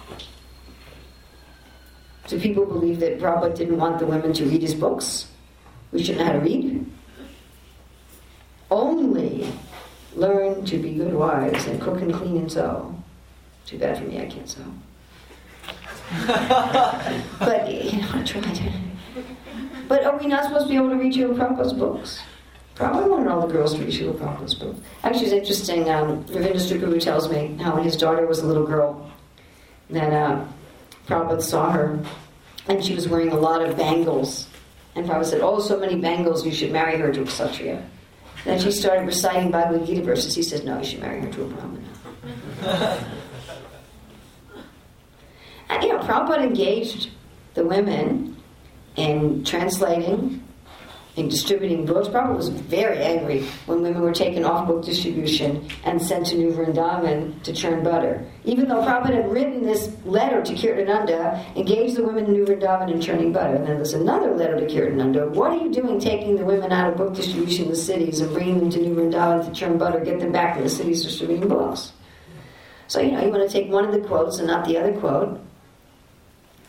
Do people believe that Prabhupada didn't want the women to read his books? We should know how to read? Only learn to be good wives and cook and clean and sew. Too bad for me, I can't sew. but, you know, I tried. But are we not supposed to be able to read Srila Prabhupada's books? Prabhupada wanted all the girls to read Srila Prabhupada's book. Actually, it's interesting. Um, Ravindra Svarupa tells me how when his daughter was a little girl, that uh, Prabhupada saw her, and she was wearing a lot of bangles. And Prabhupada said, Oh, so many bangles, you should marry her to a Kshatriya. Then she started reciting Bhagavad Gita verses. He said, No, you should marry her to a Brahmana. and you know, Prabhupada engaged the women in translating in distributing books. Prabhupada was very angry when women were taken off book distribution and sent to New Vrindavan to churn butter. Even though Prabhupada had written this letter to Kirtananda, engaged the women in New Vrindavan in churning butter. And then there's another letter to Kirtananda. What are you doing taking the women out of book distribution in the cities and bringing them to New Vrindavan to churn butter, get them back to the cities distributing books? So, you know, you want to take one of the quotes and not the other quote.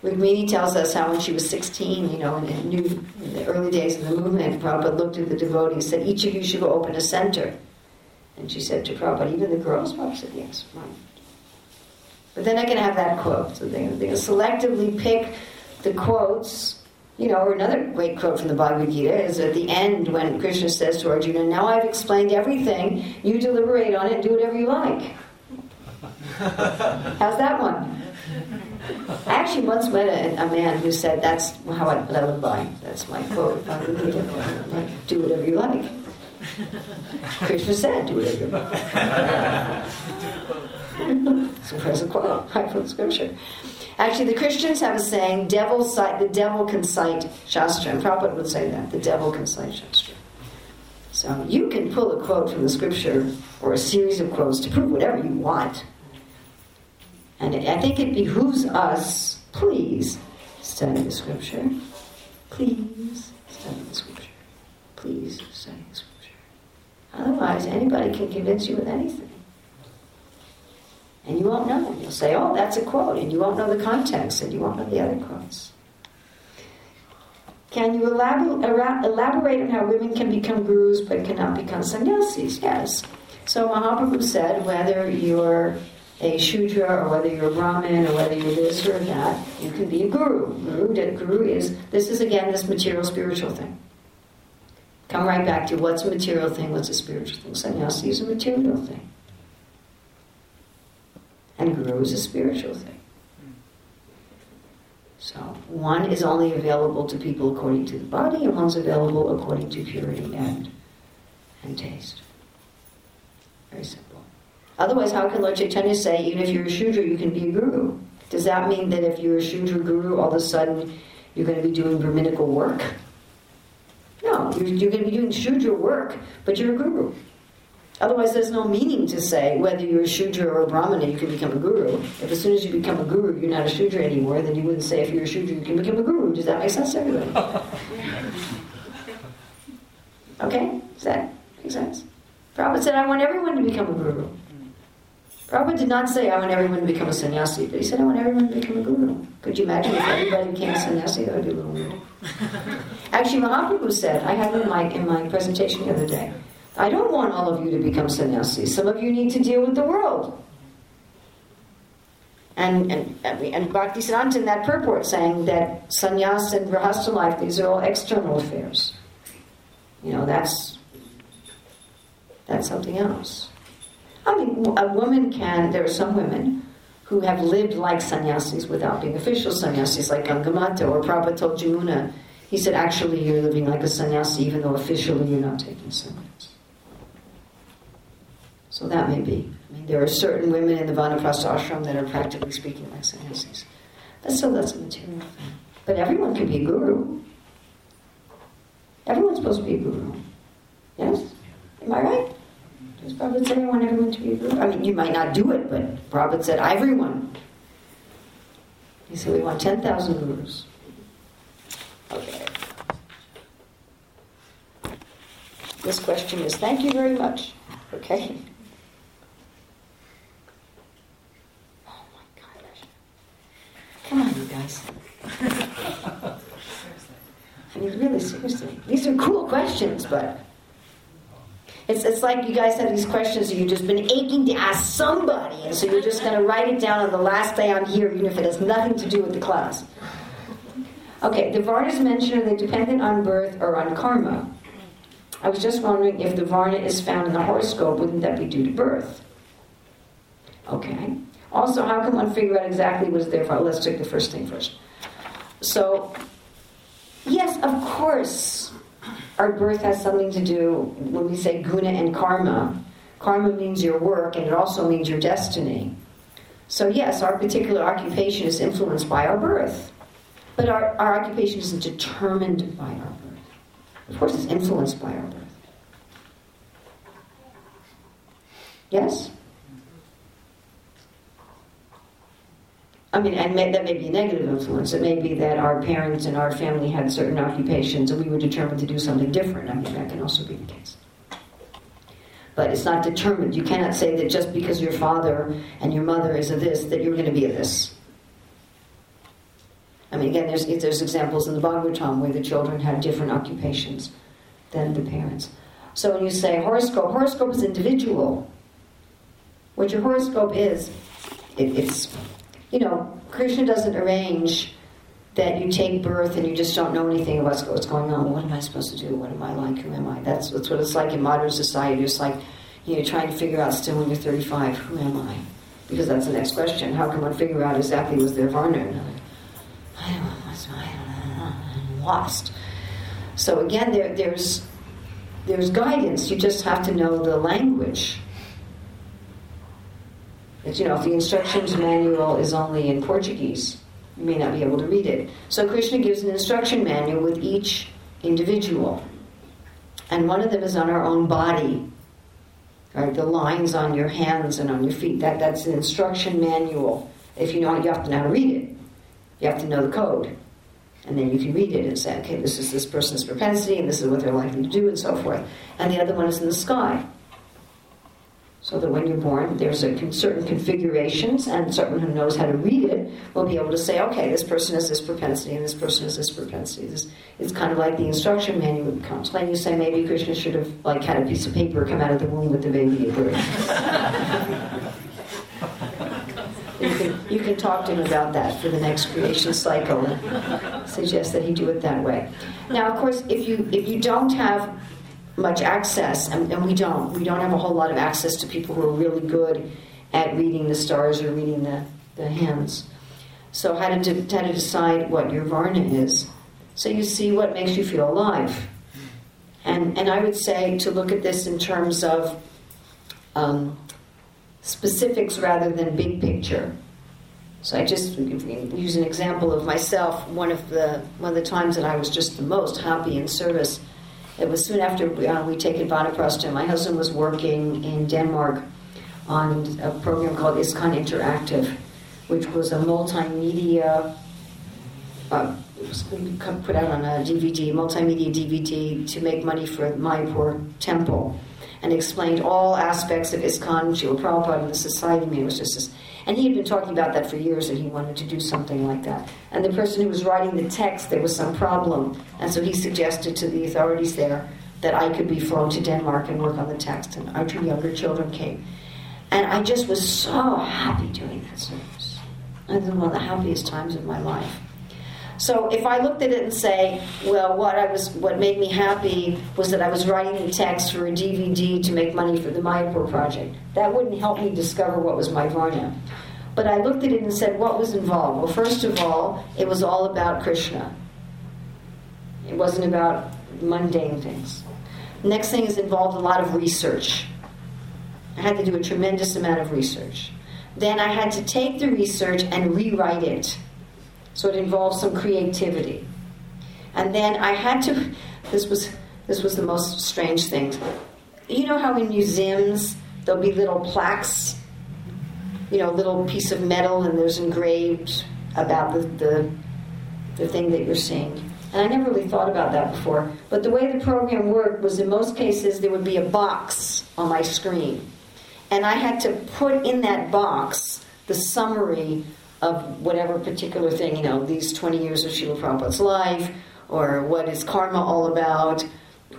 Rukmini tells us how when she was 16, you know, in, new, in the early days of the movement, Prabhupada looked at the devotees and said, each of you should go open a center. And she said to Prabhupada, even the girls? Prabhupada said, yes, fine. But then I can have that quote. So they, they selectively pick the quotes. You know, or another great quote from the Bhagavad Gita is at the end when Krishna says to Arjuna, Now I've explained everything, you deliberate on it do whatever you like. How's that one? I actually once met a, a, man who said, That's how I, live by. That's my quote. do whatever you like. Krishna said, Do whatever you like. it's a present quote right from scripture. Actually, the Christians have a saying, devil cite, the devil can cite Shastra. And Prabhupada would say that, the devil can cite Shastra. So you can pull a quote from the scripture or a series of quotes to prove whatever you want. And I think it behooves us, please, study the scripture. Please study the scripture. Please study the scripture. Otherwise, anybody can convince you with anything. And you won't know. You'll say, oh, that's a quote, and you won't know the context, and you won't know the other quotes. Can you elaborate on how women can become gurus but cannot become sannyasis? Yes. So Mahaprabhu said whether you're a Shudra or whether you're a Brahmin or whether you're this or that, you can be a guru. Guru, guru is, this is again this material spiritual thing. Come right back to what's a material thing, what's a spiritual thing. Sannyasi is a material thing. And guru is a spiritual thing. So one is only available to people according to the body, and one's available according to purity and, and taste. Very simple. Otherwise, how can Lord Chaitanya say, even if you're a Shudra, you can be a guru? Does that mean that if you're a Shudra guru, all of a sudden you're going to be doing Brahminical work? No, you're, you're going to be doing Shudra work, but you're a guru. Otherwise, there's no meaning to say whether you're a Shudra or a Brahmana, you can become a guru. If as soon as you become a guru, you're not a Shudra anymore, then you wouldn't say if you're a Shudra, you can become a guru. Does that make sense to everybody? Okay? Does that make sense? Prabhupada said, I want everyone to become a guru. Prabhupada did not say, I want everyone to become a sannyasi, but he said, I want everyone to become a guru. Could you imagine if everybody became a sannyasi? That would be a little weird. Actually, Mahaprabhu said, I had in my, in my presentation the other day, I don't want all of you to become sannyasis. Some of you need to deal with the world. And, and, and Bhakti Siddhanta in that purport saying that sannyas and grahastha life, these are all external affairs. You know, that's that's something else. I mean, a woman can, there are some women who have lived like sannyasis without being official sannyasis, like Gangamata or Prabhupada told Jamuna. He said, actually, you're living like a sannyasi, even though officially you're not taking sannyas. So that may be. I mean, there are certain women in the Vanaprastha ashram that are practically speaking like sannyasis. But still, that's a material thing. But everyone can be a guru. Everyone's supposed to be a guru. Yes? Am I right? Does Prabhupada say I want everyone to be a guru? I mean, you might not do it, but Prabhupada said everyone. He said we want 10,000 gurus. Okay. This question is thank you very much. Okay? Oh my gosh. Come on, you guys. I mean, really, seriously. These are cool questions, but it's, it's like you guys have these questions and you've just been aching to ask somebody, and so you're just going to write it down on the last day I'm here, even if it has nothing to do with the class. Okay, the Varnas mentioned are they dependent on birth or on karma? I was just wondering if the Varna is found in the horoscope, wouldn't that be due to birth? Okay. Also, how can one figure out exactly what is there for? Let's take the first thing first. So, yes, of course, our birth has something to do when we say guna and karma. Karma means your work, and it also means your destiny. So, yes, our particular occupation is influenced by our birth. But our, our occupation isn't determined by our birth. Of course, it's influenced by our birth. Yes? I mean, and may, that may be a negative influence. It may be that our parents and our family had certain occupations and we were determined to do something different. I mean, that can also be the case. But it's not determined. You cannot say that just because your father and your mother is a this, that you're going to be a this. I mean, again, there's, there's examples in the Bhagavatam where the children had different occupations than the parents. So when you say horoscope, horoscope is individual. What your horoscope is, it, it's, you know, Krishna doesn't arrange that you take birth and you just don't know anything about what's going on. What am I supposed to do? What am I like? Who am I? That's, that's what it's like in modern society. It's like, you know, trying to figure out still when you're 35, who am I? Because that's the next question. How can one figure out exactly what's their Varna? I don't know I'm lost. So again, there, there's there's guidance. You just have to know the language. You know, if the instructions manual is only in Portuguese, you may not be able to read it. So Krishna gives an instruction manual with each individual. And one of them is on our own body. Right? The lines on your hands and on your feet. That, that's an instruction manual. If you know you have to know how to read it. You have to know the code. And then you can read it and say, okay, this is this person's propensity, and this is what they're likely to do, and so forth. And the other one is in the sky. So that when you're born, there's a certain configurations, and someone who knows how to read it will be able to say, okay, this person has this propensity, and this person has this propensity. This, it's kind of like the instruction manual comes. When you say maybe Krishna should have like had a piece of paper come out of the womb with the baby. You can, you can talk to him about that for the next creation cycle and suggest that he do it that way. Now, of course, if you if you don't have much access, and, and we don't, we don't have a whole lot of access to people who are really good at reading the stars or reading the, the hymns. So how to, de- how to decide what your varna is. So you see what makes you feel alive. And, and I would say to look at this in terms of um, specifics rather than big picture. So I just use an example of myself. One of the one of the times that I was just the most happy in service. It was soon after uh, we taken Vanaprastha. My husband was working in Denmark on a program called ISKCON Interactive, which was a multimedia. Uh, it was put out on a DVD, multimedia DVD, to make money for Mayapur Temple, and explained all aspects of ISKCON, Srila Prabhupada, and the society. I mean, it was just this and he had been talking about that for years and he wanted to do something like that. And the person who was writing the text, there was some problem. And so he suggested to the authorities there that I could be flown to Denmark and work on the text. And our two younger children came. And I just was so happy doing that service. It was one of the happiest times of my life. So if I looked at it and say, well, what I was, what made me happy was that I was writing the text for a DVD to make money for the Mayapur project. That wouldn't help me discover what was my Varna. But I looked at it and said, what was involved? Well, first of all, it was all about Krishna. It wasn't about mundane things. Next thing is involved a lot of research. I had to do a tremendous amount of research. Then I had to take the research and rewrite it so it involves some creativity. And then I had to, this was, this was the most strange thing. You know how in museums there'll be little plaques, you know, little piece of metal and there's engraved about the, the, the thing that you're seeing. And I never really thought about that before. But the way the program worked was in most cases there would be a box on my screen. And I had to put in that box the summary of whatever particular thing, you know, these 20 years of Srila Prabhupada's life, or what is karma all about,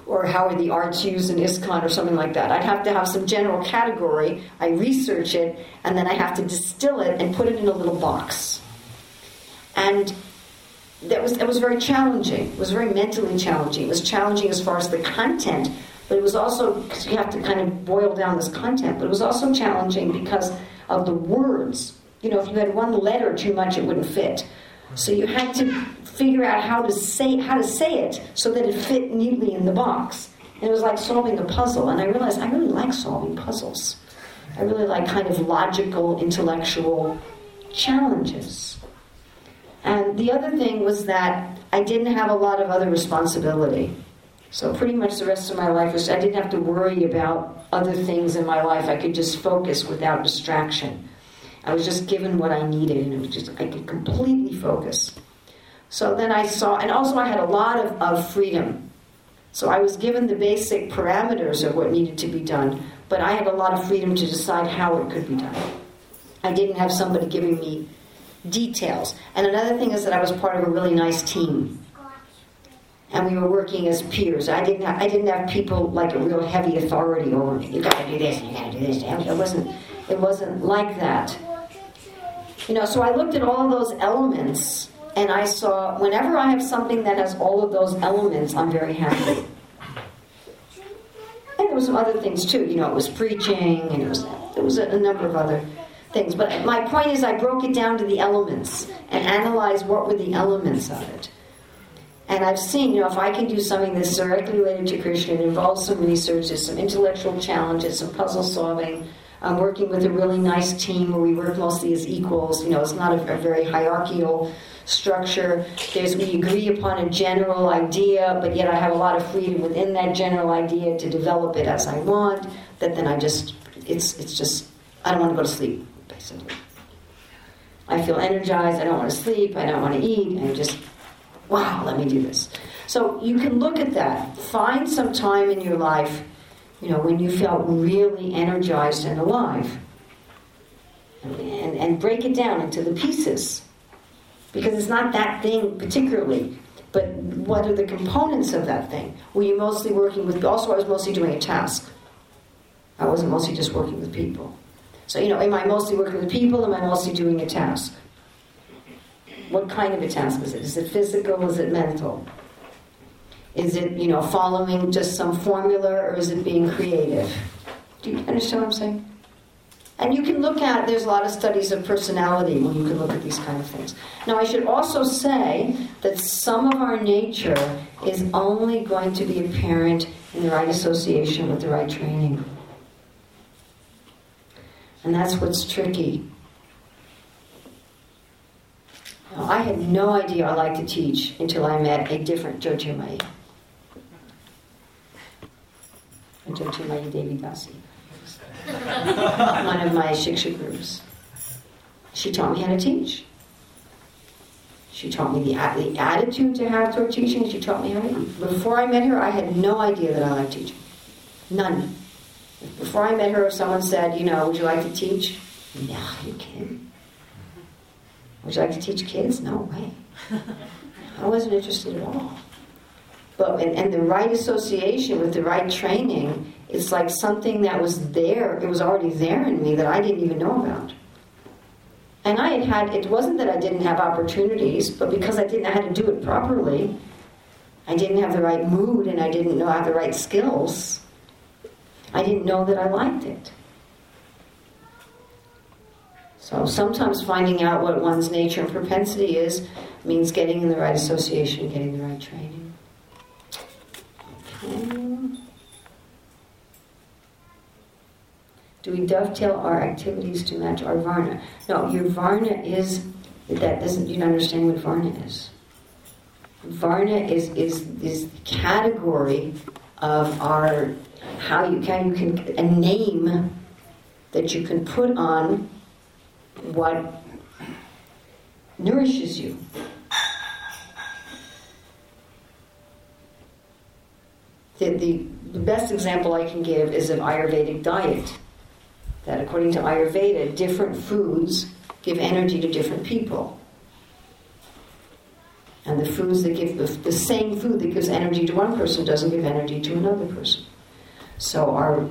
or how are the arts used in ISKCON, or something like that. I'd have to have some general category, I research it, and then I have to distill it and put it in a little box. And that was, that was very challenging. It was very mentally challenging. It was challenging as far as the content, but it was also, because you have to kind of boil down this content, but it was also challenging because of the words you know, if you had one letter too much, it wouldn't fit. So you had to figure out how to say how to say it so that it fit neatly in the box. And it was like solving a puzzle. And I realized I really like solving puzzles. I really like kind of logical, intellectual challenges. And the other thing was that I didn't have a lot of other responsibility. So pretty much the rest of my life was I didn't have to worry about other things in my life. I could just focus without distraction. I was just given what I needed, and it was just I could completely focus. So then I saw, and also I had a lot of, of freedom. So I was given the basic parameters of what needed to be done, but I had a lot of freedom to decide how it could be done. I didn't have somebody giving me details. And another thing is that I was part of a really nice team. And we were working as peers. I didn't have, I didn't have people like a real heavy authority over me. You gotta do this, you gotta do this. It wasn't it wasn't like that. You know, so I looked at all those elements and I saw whenever I have something that has all of those elements, I'm very happy. And there were some other things too. You know, it was preaching and it was there was a, a number of other things. But my point is, I broke it down to the elements and analyzed what were the elements of it. And I've seen, you know, if I can do something that's directly related to Krishna, it involves some research, there's some intellectual challenges, some puzzle solving, I'm working with a really nice team where we work mostly as equals. You know, it's not a, a very hierarchical structure. There's we agree upon a general idea, but yet I have a lot of freedom within that general idea to develop it as I want. That then I just it's it's just I don't want to go to sleep basically. I feel energized. I don't want to sleep. I don't want to eat. And just wow, let me do this. So you can look at that. Find some time in your life you know, when you felt really energized and alive. And, and break it down into the pieces. Because it's not that thing particularly, but what are the components of that thing? Were you mostly working with, also, I was mostly doing a task. I wasn't mostly just working with people. So, you know, am I mostly working with people? Am I mostly doing a task? What kind of a task is it? Is it physical? Is it mental? Is it, you know, following just some formula or is it being creative? Do you understand what I'm saying? And you can look at, there's a lot of studies of personality when you can look at these kind of things. Now, I should also say that some of our nature is only going to be apparent in the right association with the right training. And that's what's tricky. Now, I had no idea I liked to teach until I met a different Jyotirmayi. A Jyotirmayi Devi Dasi. One of my Shiksha groups. She taught me how to teach. She taught me the, the attitude to have toward teaching. She taught me how to. Before I met her, I had no idea that I liked teaching. None. Before I met her, if someone said, you know, would you like to teach? No, you kidding? Would you like to teach kids? No way. I wasn't interested at all. But and, and the right association with the right training, it's like something that was there. It was already there in me that I didn't even know about. And I had had, it wasn't that I didn't have opportunities, but because I didn't know how to do it properly, I didn't have the right mood and I didn't know how the right skills, I didn't know that I liked it. So sometimes finding out what one's nature and propensity is means getting in the right association, getting the right training. Do we dovetail our activities to match our varna? No, your varna is that doesn't you understand what varna is? Varna is is is category of our how you can you can a name that you can put on what nourishes you. The, the, the best example I can give is an Ayurvedic diet. That according to Ayurveda, different foods give energy to different people. And the foods that give the, the same food that gives energy to one person doesn't give energy to another person. So our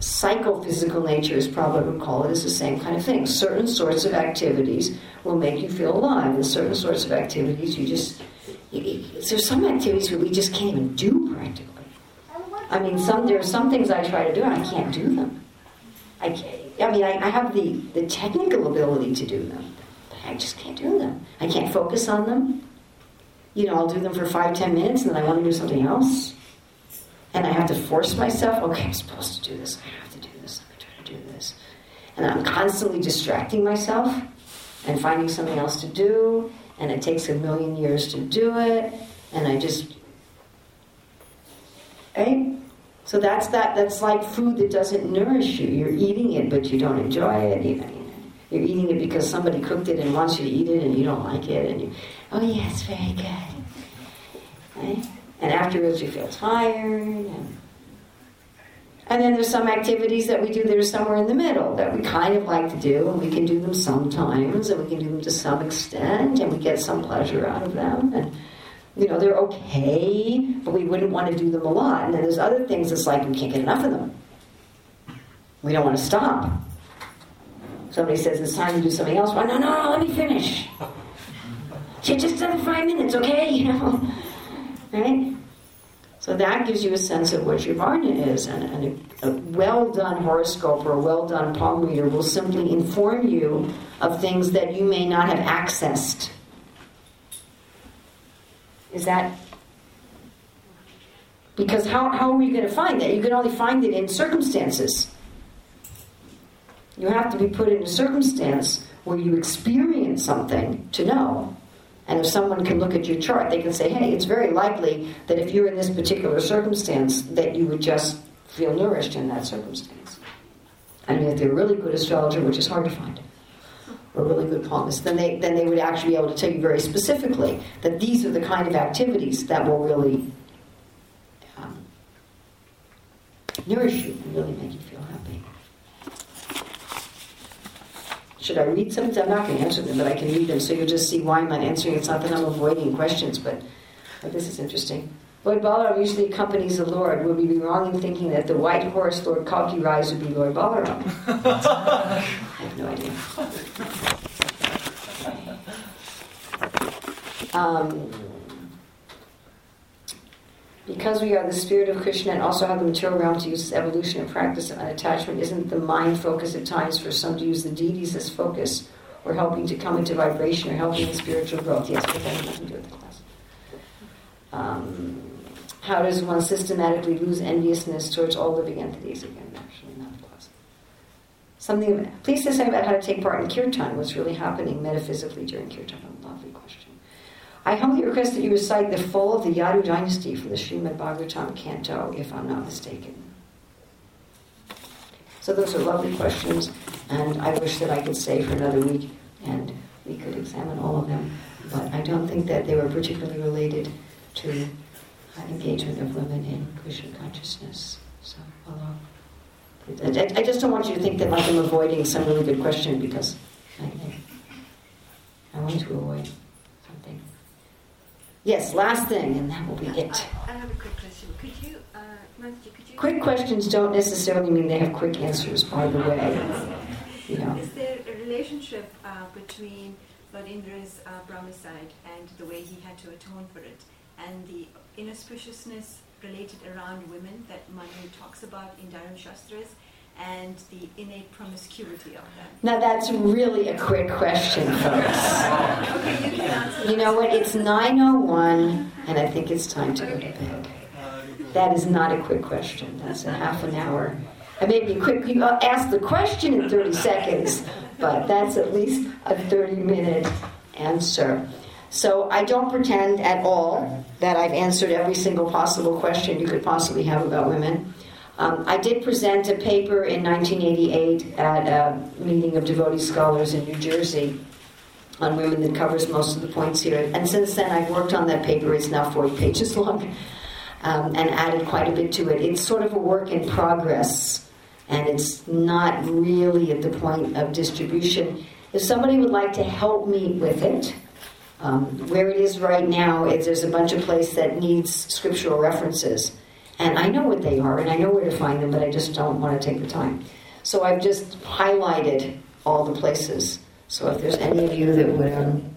psychophysical nature is probably we call it is the same kind of thing. Certain sorts of activities will make you feel alive, and certain sorts of activities you just you, there's some activities where we just can't even do practically. I mean, some there are some things I try to do and I can't do them. I, I mean, I, I have the, the technical ability to do them, but I just can't do them. I can't focus on them. You know, I'll do them for five, ten minutes and then I want to do something else. And I have to force myself, okay, I'm supposed to do this. I have to do this. I'm to try to do this. And I'm constantly distracting myself and finding something else to do. And it takes a million years to do it. And I just, right? So that's that. That's like food that doesn't nourish you. You're eating it, but you don't enjoy it. Know, you're eating it because somebody cooked it and wants you to eat it, and you don't like it, and you, oh it's very good. Right? And afterwards, you feel tired. And, and then there's some activities that we do that are somewhere in the middle that we kind of like to do, and we can do them sometimes, and we can do them to some extent, and we get some pleasure out of them. And you know, they're okay, but we wouldn't want to do them a lot. And then there's other things it's like we can't get enough of them. We don't want to stop. Somebody says it's time to do something else. Well, no, no, no, let me finish. Just another five minutes, okay? You know, right? So that gives you a sense of what your varna is, and, and a, a well done horoscope or a well done palm reader will simply inform you of things that you may not have accessed is that because how, how are we going to find that? You can only find it in circumstances. You have to be put in a circumstance where you experience something to know. And if someone can look at your chart, they can say, hey, it's very likely that if you're in this particular circumstance, that you would just feel nourished in that circumstance. I mean, if they're really good astrologer, which is hard to find or really good palmist, then they then they would actually be able to tell you very specifically that these are the kind of activities that will really um, nourish you and really make you feel happy. Should I read some? I'm not going to answer them, but I can read them so you'll just see why I'm not answering. It's not that I'm avoiding questions, but, but this is interesting. Lord Balaram usually accompanies the Lord. Would we be wrong in thinking that the white horse Lord Kalki rides would be Lord Balaram? I have no idea. Um, because we are the spirit of Krishna and also have the material realm to use as evolution and practice of unattachment, isn't the mind focus at times for some to use the deities as focus or helping to come into vibration or helping in spiritual growth? Yes, but that has nothing to do with the class. Um, how does one systematically lose enviousness towards all living entities? Again, actually not a class. Something, please say something about how to take part in kirtan. What's really happening metaphysically during kirtan? Lovely question. I humbly request that you recite the full of the Yadu dynasty from the Srimad Bhagavatam canto, if I'm not mistaken. So those are lovely questions, and I wish that I could stay for another week and we could examine all of them. But I don't think that they were particularly related to engagement of women in Krishna consciousness. So, hello. I, I- just don't want you to think that like I'm avoiding some really good question because I, I, want to avoid something. Yes, last thing, and that will be it. I, I have a quick question. Could you, uh, could you... Quick questions don't necessarily mean they have quick answers, by the way. You know. Is there a relationship uh, between Lord Indra's uh, Brahmicide and the way he had to atone for it, and the inauspiciousness related around women that Manu talks about in Dharma Shastras, and the innate promiscuity of them? Now that's really a quick question, folks. Okay, you. You know what? It's 9:01, and I think it's time to go to bed. That is not a quick question. That's a half an hour. I may be quick. You ask the question in 30 seconds, but that's at least a 30-minute answer. So I don't pretend at all that I've answered every single possible question you could possibly have about women. Um, I did present a paper in 1988 at a meeting of devotee scholars in New Jersey on women that covers most of the points here. And since then, I've worked on that paper. It's now 40 pages long um, and added quite a bit to it. It's sort of a work in progress, and it's not really at the point of distribution. If somebody would like to help me with it, um, where it is right now there's a bunch of place that needs scriptural references, and I know what they are, and I know where to find them, but I just don't want to take the time. So I've just highlighted all the places. So if there's any of you that would um,